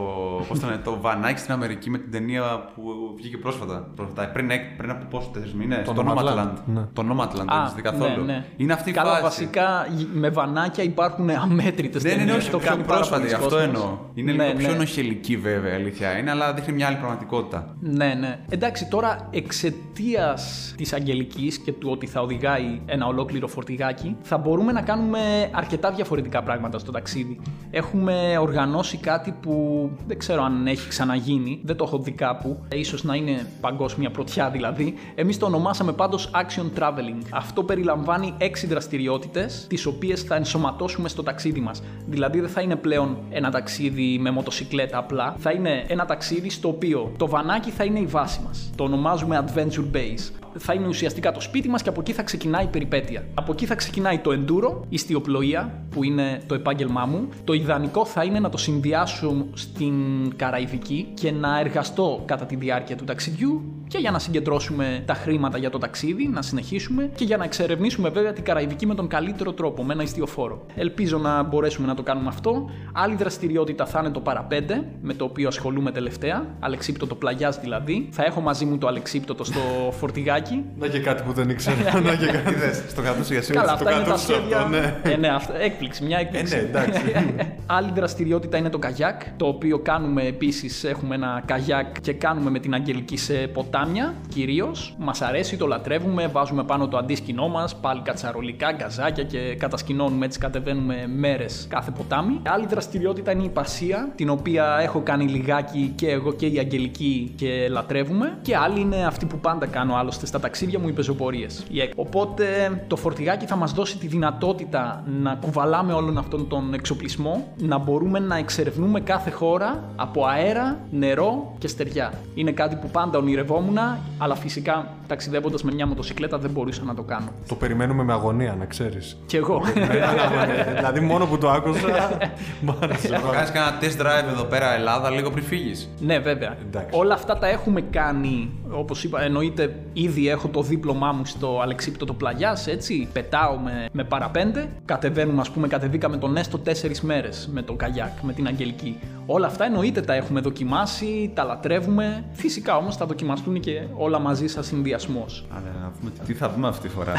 πώς το, λένε, το βανάκι στην Αμερική με την ταινία που βγήκε πρόσφατα. πρόσφατα πριν, πριν από πόσο, τέσσερις μήνες. Το Το Nomadland. Nomadland. Ναι. Το Nomadland, δεν έχεις δει καθόλου. ναι, ναι. Είναι αυτή η Καλά, φάση. βασικά με βανάκια υπάρχουν αμέτρητες Δεν είναι όχι το πιο κάνει πάρα πρόσφατη, πολλοί αυτό κόσμος. εννοώ. Είναι Ναι, λίγο πιο ναι. νοχελική βέβαια, η αλήθεια είναι, αλλά δείχνει μια άλλη πραγματικότητα. Ναι, ναι. Εντάξει, τώρα εξαιτίας της Αγγελικής και του ότι θα οδηγάει ένα ολόκληρο φορτηγάκι, θα μπορούμε να κάνουμε αρκετά διαφορετικά πράγματα στο ταξίδι. Έχουμε οργανώσει κάτι που δεν ξέρω αν έχει ξαναγίνει, δεν το έχω δει κάπου, ίσως να είναι παγκόσμια πρωτιά δηλαδή. Εμείς το ονομάσαμε πάντως Action Traveling. Αυτό περιλαμβάνει έξι δραστηριότητες, τις οποίες θα ενσωματώσουμε στο ταξίδι μας. Δηλαδή δεν θα είναι πλέον ένα ταξίδι με μοτοσυκλέτα απλά, θα είναι ένα ταξίδι στο οποίο το βανάκι θα είναι η βάση μας. Το ονομάζουμε Adventure Base. Θα είναι ουσιαστικά το σπίτι μας και από εκεί θα ξεκινάει η περιπέτεια. Από εκεί θα ξεκινάει το enduro, η στιοπλοεία, που είναι το επάγγελμά μου. Το ιδανικό θα είναι να το συνδυάσω στην Καραϊβική και να εργαστώ κατά τη διάρκεια του ταξιδιού και για να συγκεντρώσουμε τα χρήματα για το ταξίδι, να συνεχίσουμε και για να εξερευνήσουμε βέβαια την Καραϊβική με τον καλύτερο τρόπο, με ένα ιστιοφόρο. Ελπίζω να μπορέσουμε να το κάνουμε αυτό. Άλλη δραστηριότητα θα είναι το παραπέντε, με το οποίο ασχολούμαι τελευταία. Αλεξίπτωτο πλαγιάς δηλαδή. Θα έχω μαζί μου το αλεξίπτωτο στο φορτηγάκι. Να και κάτι που δεν ήξερα. να και κάτι. Είδες, στο κρατούσε για σήμερα. Καλά, το αυτά είναι τα κρατούσες αυτό, σχέδια. ναι. Ε, ναι, αυτά, έκπληξη, μια έκπληξη. Ε, ναι, εντάξει. Άλλη δραστηριότητα είναι το καγιάκ, το οποίο κάνουμε επίσης. Έχουμε ένα καγιάκ και κάνουμε με την Αγγελική σε ποτάμια κυρίως. Μας αρέσει, το λατρεύουμε, βάζουμε πάνω το αντίσκηνό μας, πάλι κατσαρολικά, γκαζάκια και κατασκηνώνουμε έτσι, κατεβαίνουμε μέρες κάθε ποτάμι. Άλλη δραστηριότητα είναι η πασία, την οποία έχω κάνει λιγάκι και εγώ και η Αγγελική και λατρεύουμε. Και άλλη είναι αυτή που πάντα κάνω άλλωστε στα ταξίδια μου, οι πεζοπορίες. Οπότε το φορτηγάκι θα μας δώσει τη δυνατότητα να κουβαλάμε όλον αυτόν τον εξοπλισμό, να μπορούμε να εξερευνούμε κάθε χώρα από αέρα, νερό και στεριά. Είναι κάτι που πάντα ονειρευόμουν, αλλά φυσικά ταξιδεύοντας με μια μοτοσυκλέτα δεν μπορούσα να το κάνω. Το περιμένουμε με αγωνία, να ξέρεις. Κι εγώ. δηλαδή, μόνο που το άκουσα. Μ' άρεσε. Θα κάνεις κανένα test drive εδώ πέρα Ελλάδα λίγο πριν φύγεις. ναι, βέβαια. Εντάξει. Όλα αυτά τα έχουμε κάνει. Όπως είπα, εννοείται ήδη έχω το δίπλωμά μου στο Αλεξίπτωτο Πλαγιάς, έτσι. Πετάω με, με παραπέντε. Κατεβαίνουμε, ας πούμε, κατεβήκαμε τον Έστω τέσσερις μέρες με το καγιάκ, με την Αγγελική. Όλα αυτά εννοείται τα έχουμε δοκιμάσει, τα λατρεύουμε. Φυσικά όμως θα δοκιμαστούν και όλα μαζί σαν συνδυασμός. Αλλά να δούμε τι- τι θα δούμε αυτή τη φορά.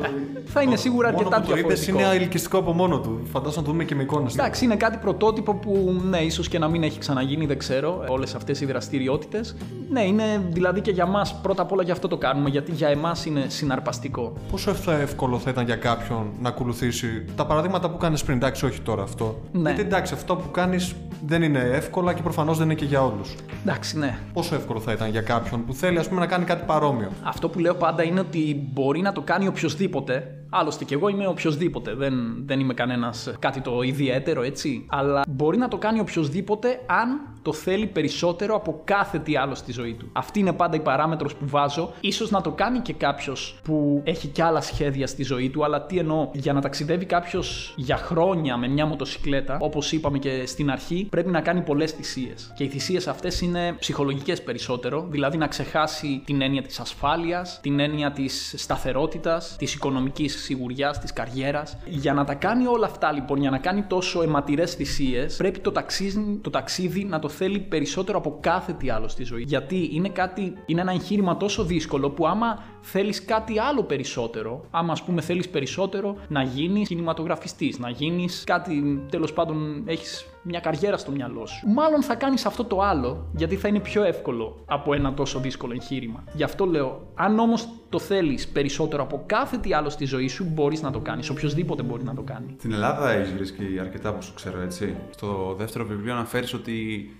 θα είναι σίγουρα Μόνο αρκετά που το είπες διαφορετικό. είναι ελκυστικό από μόνο του. Φαντάζομαι να το δούμε και με εικόνες. Εντάξει, είναι κάτι πρωτότυπο που ναι, ίσως και να μην έχει ξαναγίνει, δεν ξέρω, όλες αυτές οι δραστηριότητες. Ναι, είναι δηλαδή και για μας πρώτα απ' όλα γι' αυτό το κάνουμε, γιατί για εμάς είναι συναρπαστικό. Πόσο εύθα- εύκολο θα ήταν για κάποιον να ακολουθήσει τα παραδείγματα που κάνεις πριν; Εντάξει, όχι τώρα αυτό. Ναι. Γιατί εντάξει, αυτό που κάνεις δεν είναι εύκολα και προφανώς δεν είναι και για όλους. Εντάξει, ναι. Πόσο εύκολο θα ήταν για κάποιον που θέλει ας πούμε, να κάνει κάτι παρόμοιο; Αυτό που λέω πάντα είναι ότι μπορεί να το κάνει οποιοδήποτε. Άλλωστε και εγώ είμαι οποιοδήποτε. Δεν, δεν είμαι κανένας κάτι το ιδιαίτερο, έτσι. Αλλά μπορεί να το κάνει οποιοδήποτε αν το θέλει περισσότερο από κάθε τι άλλο στη ζωή του. Αυτή είναι πάντα η παράμετρος που βάζω. σω να το κάνει και κάποιος που έχει κι άλλα σχέδια στη ζωή του. Αλλά τι εννοώ, για να ταξιδεύει κάποιος για χρόνια με μια μοτοσυκλέτα, όπως είπαμε και στην αρχή, πρέπει να κάνει πολλές θυσίες. Και οι θυσίες αυτές είναι ψυχολογικές περισσότερο, δηλαδή να ξεχάσει την έννοια της ασφάλειας, την έννοια της σταθερότητας, της οικονομικής σιγουριά, της καριέρας. Για να τα κάνει όλα αυτά λοιπόν, για να κάνει τόσο αιματηρές θυσίες, πρέπει το ταξίδι, το ταξίδι να το θέλει περισσότερο από κάθε τι άλλο στη ζωή. Γιατί είναι κάτι, είναι ένα εγχείρημα τόσο δύσκολο που άμα θέλεις κάτι άλλο περισσότερο, άμα ας πούμε θέλεις περισσότερο να γίνεις κινηματογραφιστής, να γίνεις κάτι τέλος πάντων έχεις μια καριέρα στο μυαλό σου. Μάλλον θα κάνεις αυτό το άλλο, γιατί θα είναι πιο εύκολο από ένα τόσο δύσκολο εγχείρημα. Γι' αυτό λέω, αν όμως το θέλεις περισσότερο από κάθε τι άλλο στη ζωή σου, μπορείς να το κάνεις. Οποιοδήποτε μπορεί να το κάνει. Στην Ελλάδα έχεις βρίσκει αρκετά από όσο ξέρω, έτσι. Στο δεύτερο βιβλίο αναφέρεις ότι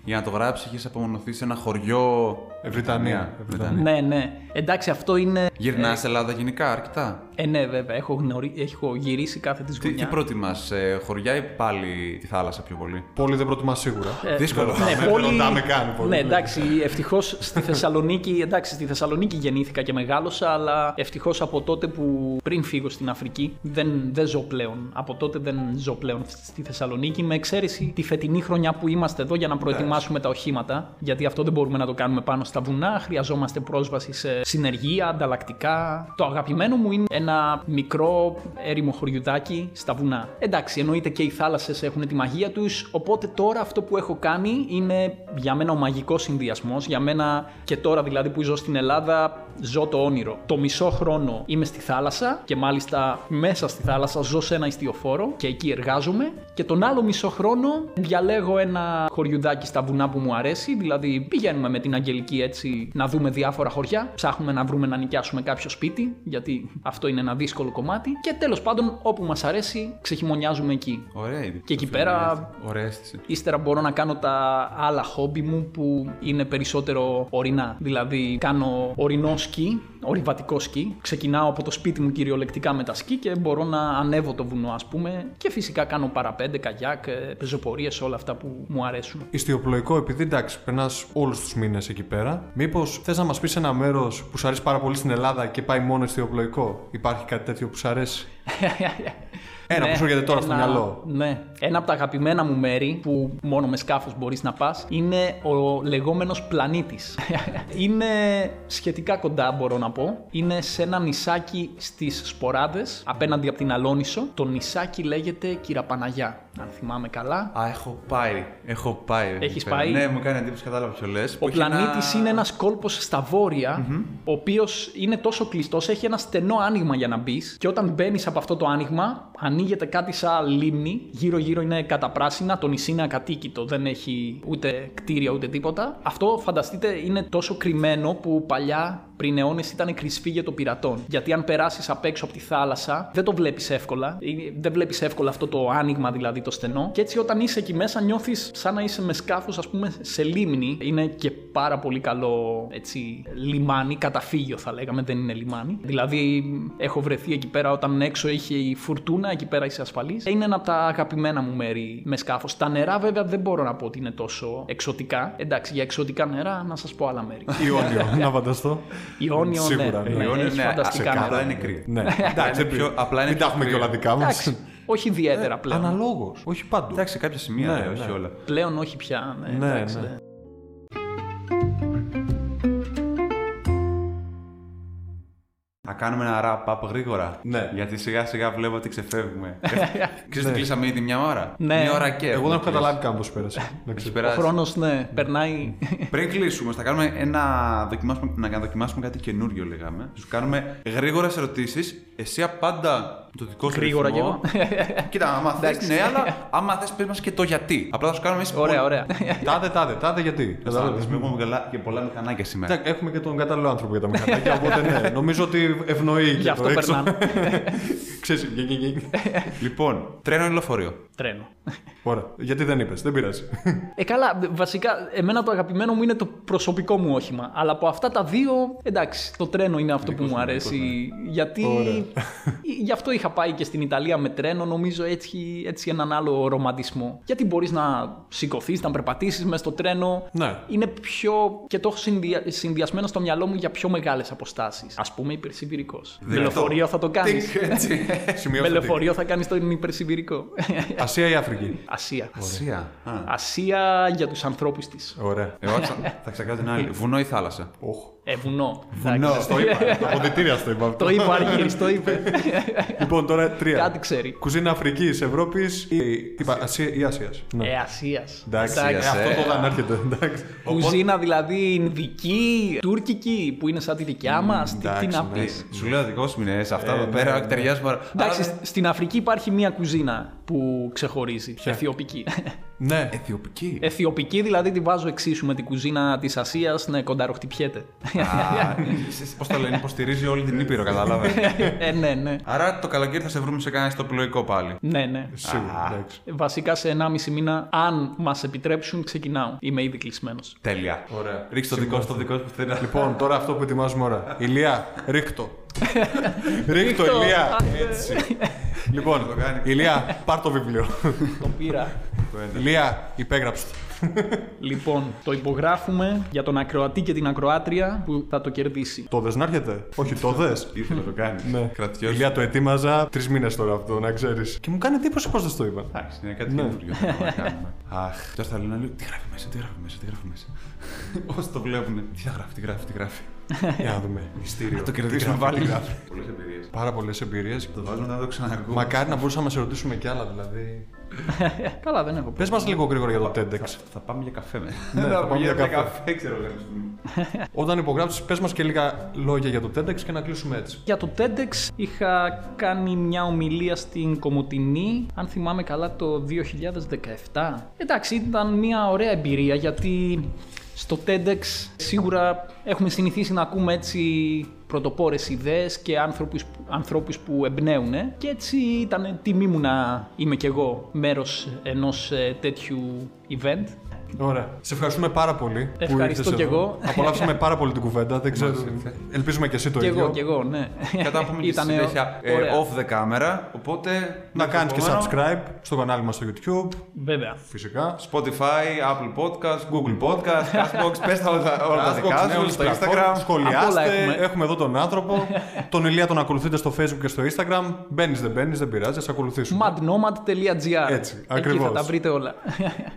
για να το γράψεις έχει απομονωθεί σε ένα χωριό. Ε, Βρυτανία. Ε, Βρυτανία. Ναι, ναι. Εντάξει, αυτό είναι. Γυρνάς Ελλάδα γενικά αρκετά; Ε, ναι, βέβαια. Έχω, γνωρί... έχω γυρίσει κάθε της Τι, γωνιά. τι προτιμάς, ε, χωριά ή πάλι τη θάλασσα πιο πολύ; Πολύ δεν προτιμάς σίγουρα. Ε, Δύσκολο. Ναι, Δεν πολύ... ρωτάμε καν πολύ, Ναι, ναι. εντάξει, ευτυχώς στη Θεσσαλονίκη, εντάξει, στη Θεσσαλονίκη γεννήθηκα και μεγάλωσα, αλλά ευτυχώς από τότε που πριν φύγω στην Αφρική δεν, δεν ζω πλέον. Από τότε δεν ζω πλέον στη Θεσσαλονίκη, με εξαίρεση τη φετινή χρονιά που είμαστε εδώ για να προετοιμάσουμε τα οχήματα. Γιατί αυτό δεν μπορούμε να το κάνουμε πάνω στα βουνά. Χρειαζόμαστε πρόσβαση σε συνεργεία, ανταλλακτικά. Το αγαπημένο μου είναι ένα μικρό έρημο χωριουδάκι στα βουνά. Εντάξει, εννοείται και οι θάλασσες έχουν τη μαγεία τους. Οπότε τώρα αυτό που έχω κάνει είναι για μένα ο μαγικός συνδυασμός. Για μένα και τώρα δηλαδή που ζω στην Ελλάδα, ζω το όνειρο. Το μισό χρόνο είμαι στη θάλασσα και μάλιστα μέσα στη θάλασσα ζω σε ένα ιστιοφόρο και εκεί εργάζομαι. Και τον άλλο μισό χρόνο διαλέγω ένα χωριουδάκι στα βουνά που μου αρέσει. Δηλαδή πηγαίνουμε με την Αγγελική έτσι να δούμε διάφορα χωριά. Ψάχνουμε να βρούμε να νοικιάσουμε κάποιο σπίτι, γιατί αυτό είναι ένα δύσκολο κομμάτι. Και τέλος πάντων, όπου μας αρέσει, ξεχειμονιάζουμε εκεί. Ωραία ήδη. Και εκεί πέρα- Ωραία αίσθηση. Ύστερα μπορώ να κάνω τα άλλα χόμπι μου που είναι περισσότερο ορεινά. Δηλαδή κάνω ορεινό σκι, ορειβατικό σκι. Ξεκινάω από το σπίτι μου κυριολεκτικά με τα σκι και μπορώ να ανέβω το βουνό ας πούμε. Και φυσικά κάνω παραπέντε, καγιάκ, ε, πεζοπορίες, όλα αυτά που μου αρέσουν. Ιστιοπλοϊκό, επειδή εντάξει, περνάς όλους τους μήνες εκεί πέρα, μήπως θες να μας πεις ένα μέρος που σου αρέσει πάρα πολύ στην Ελλάδα και πάει μόνο ιστιοπλοϊκό; Υπάρχει κάτι τέτοιο που σου αρέσει; Ένα που σου έρχεται τώρα στο ένα- μυαλό. Ναι. Ένα από τα αγαπημένα μου μέρη που μόνο με σκάφος μπορείς να πας είναι ο λεγόμενος πλανήτης. είναι σχετικά κοντά, μπορώ να πω. Είναι σε ένα νησάκι στις Σποράδες, απέναντι από την Αλόνισο. Το νησάκι λέγεται Κυραπαναγιά, αν θυμάμαι καλά. Α, έχω πάει. Έχω πάει. εκεί Έχεις πέρα. πάει; Ναι, μου κάνει εντύπωση, κατάλαβα ποιο λες. Ο πλανήτης είναι ένας κόλπος στα βόρεια, ο οποίος είναι τόσο κλειστός, έχει ένα στενό άνοιγμα για να μπεις. Και όταν μπαίνεις από αυτό το άνοιγμα, ανοίγεται κάτι σαν λίμνη. Γύρω-γύρω είναι καταπράσινα, το νησί είναι ακατοίκητο, δεν έχει ούτε κτίρια ούτε τίποτα. Αυτό φανταστείτε είναι τόσο κρυμμένο που παλιά πριν αιώνες ήταν κρυσφύγετο πειρατών. Γιατί αν περάσεις απ' έξω από τη θάλασσα, δεν το βλέπεις εύκολα. Ε, Δεν βλέπεις εύκολα αυτό το άνοιγμα, δηλαδή το στενό. Και έτσι όταν είσαι εκεί μέσα, νιώθεις σαν να είσαι με σκάφος, ας πούμε, σε λίμνη. Είναι και πάρα πολύ καλό έτσι, λιμάνι, καταφύγιο θα λέγαμε, δεν είναι λιμάνι. Δηλαδή, έχω βρεθεί εκεί πέρα όταν έξω είχε η φουρτούνα, εκεί πέρα είσαι ασφαλής. Είναι ένα από τα αγαπημένα μου μέρη με σκάφος. Τα νερά, βέβαια, δεν μπορώ να πω ότι είναι τόσο εξωτικά. Εντάξει, για εξωτικά νερά, να σας πω άλλα μέρη. Ιόνιο, να φανταστώ. Ιόνιο, Σίγουρα, ναι. ναι. ναι, Ιόνιο, έχει ναι, φανταστικά α, νερά. απλά είναι κρύο. ναι, εντάξει, είναι πιο- απλά είναι μην τα πιο έχουμε και κρύο. όλα δικά μας. Εντάξει, όχι ιδιαίτερα πλέον. Αναλόγως, όχι παντού. Εντάξει, σε κάποια σημεία, Ναι, ναι, όχι ναι. όλα. Πλέον όχι πια. Ναι, Ναι, Να κάνουμε ένα wrap-up γρήγορα. Ναι. Γιατί σιγά σιγά βλέπω ότι ξεφεύγουμε. Ξέρεις τι κλείσαμε ήδη μια ώρα; Ναι. Μια ώρα και. Εγώ δεν έχω έχουμε καταλάβει καν πώς πέρασε. Να Έχει ξέρεις. Ο περάσει. χρόνος, ναι, περνάει. Πριν κλείσουμε, θα κάνουμε ένα δοκιμάσουμε, να δοκιμάσουμε κάτι καινούριο, λέγαμε. Σου κάνουμε γρήγορες ερωτήσεις. Εσύ απάντα το δικό σου Γρήγορα ρυθμό. κι Κοίτα, άμα θες, Εντάξει. ναι, αλλά άμα θες, πες μας και το γιατί. Απλά θα σου κάνουμε εμεί. ωραία, ωραία. Τάδε, τάδε, τάδε γιατί. Κατάλαβε. Έχουμε καλά- και πολλά μηχανάκια σήμερα. Εντάξει, Έχουμε και τον κατάλληλο άνθρωπο για τα μηχανάκια, οπότε ναι, νομίζω ότι ευνοεί και Γι' αυτό το έξω. περνάνε. Ξέρεις, γε, γε, γε. λοιπόν, τρένο ή λεωφορείο; Τρένο. Ωραία, γιατί δεν είπες, δεν πειράζει. Ε, καλά, βασικά, εμένα το αγαπημένο μου είναι το προσωπικό μου όχημα. Αλλά από αυτά τα δύο, εντάξει, το τρένο είναι αυτό που μου αρέσει. Γιατί. Ωραία. Γι' αυτό είχα πάει και στην Ιταλία με τρένο, νομίζω έτσι, έτσι έναν άλλο ρομαντισμό. Γιατί μπορείς να σηκωθείς, να περπατήσεις μες στο τρένο. Ναι. Είναι πιο. και το έχω συνδυα... συνδυασμένο στο μυαλό μου για πιο μεγάλες αποστάσεις. Α πούμε, υπερσιβηρικός. Με λεωφορείο θα το κάνεις. Έτσι. Με Σημειώστε τι. λεωφορείο θα κάνεις τον υπερσιβηρικό. Ασία ή Αφρική; Ασία. Ασία. Α. Ασία για τους ανθρώπους της. Ωραία. Εγώ θα- θα ξεκάνω την άλλη. Βουνό ή θάλασσα; Οχ. Ε, βουνό. Βουνό. Εντάξει. Το είπα. Το αποδητήρια στο είπα. αυτό. Το είπε ο Αργύρης, το είπε. Λοιπόν, τώρα τρία. Κάτι ξέρει. Κουζίνα Αφρικής, Ευρώπης ή. Είπα Ασία ή Ασία. Ε, Ασίας. Εντάξει, Εντάξει. ε, αυτό το δεν έρχεται. Εντάξει. Κουζίνα δηλαδή Ινδική, Τουρκική, που είναι σαν τη δικιά μας. Τι, τι εντάξει, να ναι. πεις. Σου λέω δικός σου είναι σε αυτά Ε, εδώ ναι, πέρα. ναι. Ταιριάζουμε. Εντάξει, Άρα- σ- στην Αφρική υπάρχει μία κουζίνα που ξεχωρίζει. Αιθιοπική. Ναι. Αιθιοπική. Αιθιοπική δηλαδή τη βάζω εξίσου με την κουζίνα της Ασίας, ναι, κονταροχτυπιέται. Πώς το λένε, υποστηρίζει όλη την Ήπειρο, κατάλαβες. ε, ναι, ναι. Άρα το καλοκαίρι θα σε βρούμε σε κανένα ιστοπλοϊκό πάλι. Ναι, ναι. Σίγουρα, εντάξει. Βασικά σε 1,5 μήνα, αν μας επιτρέψουν, ξεκινάω. Είμαι ήδη κλεισμένος. Τέλεια. Ωραία. Ρίξτε το δικό σου, το δικό σου πουθενά. Λοιπόν, τώρα αυτό που ετοιμάζουμε ώρα. Ηλία, ρίχτω. ρίχτω, Ρίχτω. Ηλία. Έτσι. λοιπόν, το κάνει. Ηλία, πάρ το βιβλίο. Το πήρα. Ηλία, υπέγραψε το. λοιπόν, το υπογράφουμε για τον ακροατή και την ακροάτρια που θα το κερδίσει. Το δες να έρχεται; Όχι, το δες. Ήθελε να το κάνει. Ναι. Κρατιός. Ηλία, το ετοίμαζα τρεις μήνες τώρα αυτό, να ξέρεις. Και μου κάνει εντύπωση πώς δεν το είπα. Εντάξει, είναι κάτι Ναι. καινούριο που να κάνουμε. Αχ, τώρα θα λένε όλοι, τι γράφει μέσα, τι γράφει μέσα, τι γράφει μέσα. Όσοι το βλέπουν, τι θα γράφει, τι γράφει, τι γράφει. Για να δούμε. Μυστήριο. Να το Τι κερδίσουμε γράφει, πάλι. τι γράφει. Πολλές εμπειρίες. Πάρα πολλές εμπειρίες. Το βάζουμε να το ξανακούμε. Μακάρι να μπορούσαμε να σε ρωτήσουμε κι άλλα δηλαδή. Καλά, δεν έχω Πες μας λίγο γρήγορα για το TEDx. Θα πάμε για καφέ με. Ναι, θα πάμε για καφέ. ξέρω εγώ. Όταν υπογράψεις, πες μας και λίγα λόγια για το TEDx και να κλείσουμε έτσι. Για το TEDx είχα κάνει μια ομιλία στην Κομωτινή, αν θυμάμαι καλά το 2017. Εντάξει, ήταν μια ωραία εμπειρία γιατί στο TEDx σίγουρα έχουμε συνηθίσει να ακούμε έτσι πρωτοπόρες ιδέες και άνθρωπους, ανθρώπους που εμπνέουν και έτσι ήταν τιμή μου να είμαι κι εγώ μέρος ενός ε, τέτοιου event. Ωραία. Σε ευχαριστούμε πάρα πολύ. που Ευχαριστώ ήρθες κι εδώ. εγώ. Απολαύσαμε πάρα πολύ την κουβέντα. Δεν ξέρω. Ελπίζουμε και εσύ το Κι ίδιο. εγώ, κι εγώ, ναι. Και θα πούμε και στη Ήτανε συνέχεια ε, ωραία. off the camera. Οπότε. Να μέχρι κάνεις το και επόμενο, subscribe στο κανάλι μας στο YouTube. Βέβαια. Φυσικά. Spotify, Apple Podcast, Google Podcast, Castbox. Πες τα όλα τα- όλα τα Castbox, δικά ναι, σου, όλες στο τις Instagram. πλατφόρμες. Σχολιάστε. Απ' όλα έχουμε. Έχουμε εδώ τον άνθρωπο. τον Ηλία τον ακολουθείτε στο Facebook και στο Instagram. Μπαίνεις, δεν μπαίνεις, δεν πειράζει, ας ακολουθήσουμε. madnomad.gr Έτσι, Εκεί ακριβώς. θα τα βρείτε όλα.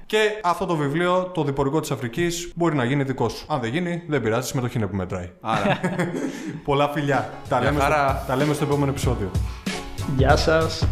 Και αυτό το βιβλίο, το διπορικό της Αφρικής μπορεί να γίνει δικό σου. Αν δεν γίνει, δεν πειράζει, το είναι που μετράει. Άρα. Πολλά φιλιά. Τα λέμε, στο, τα λέμε στο επόμενο επεισόδιο. Γεια σας.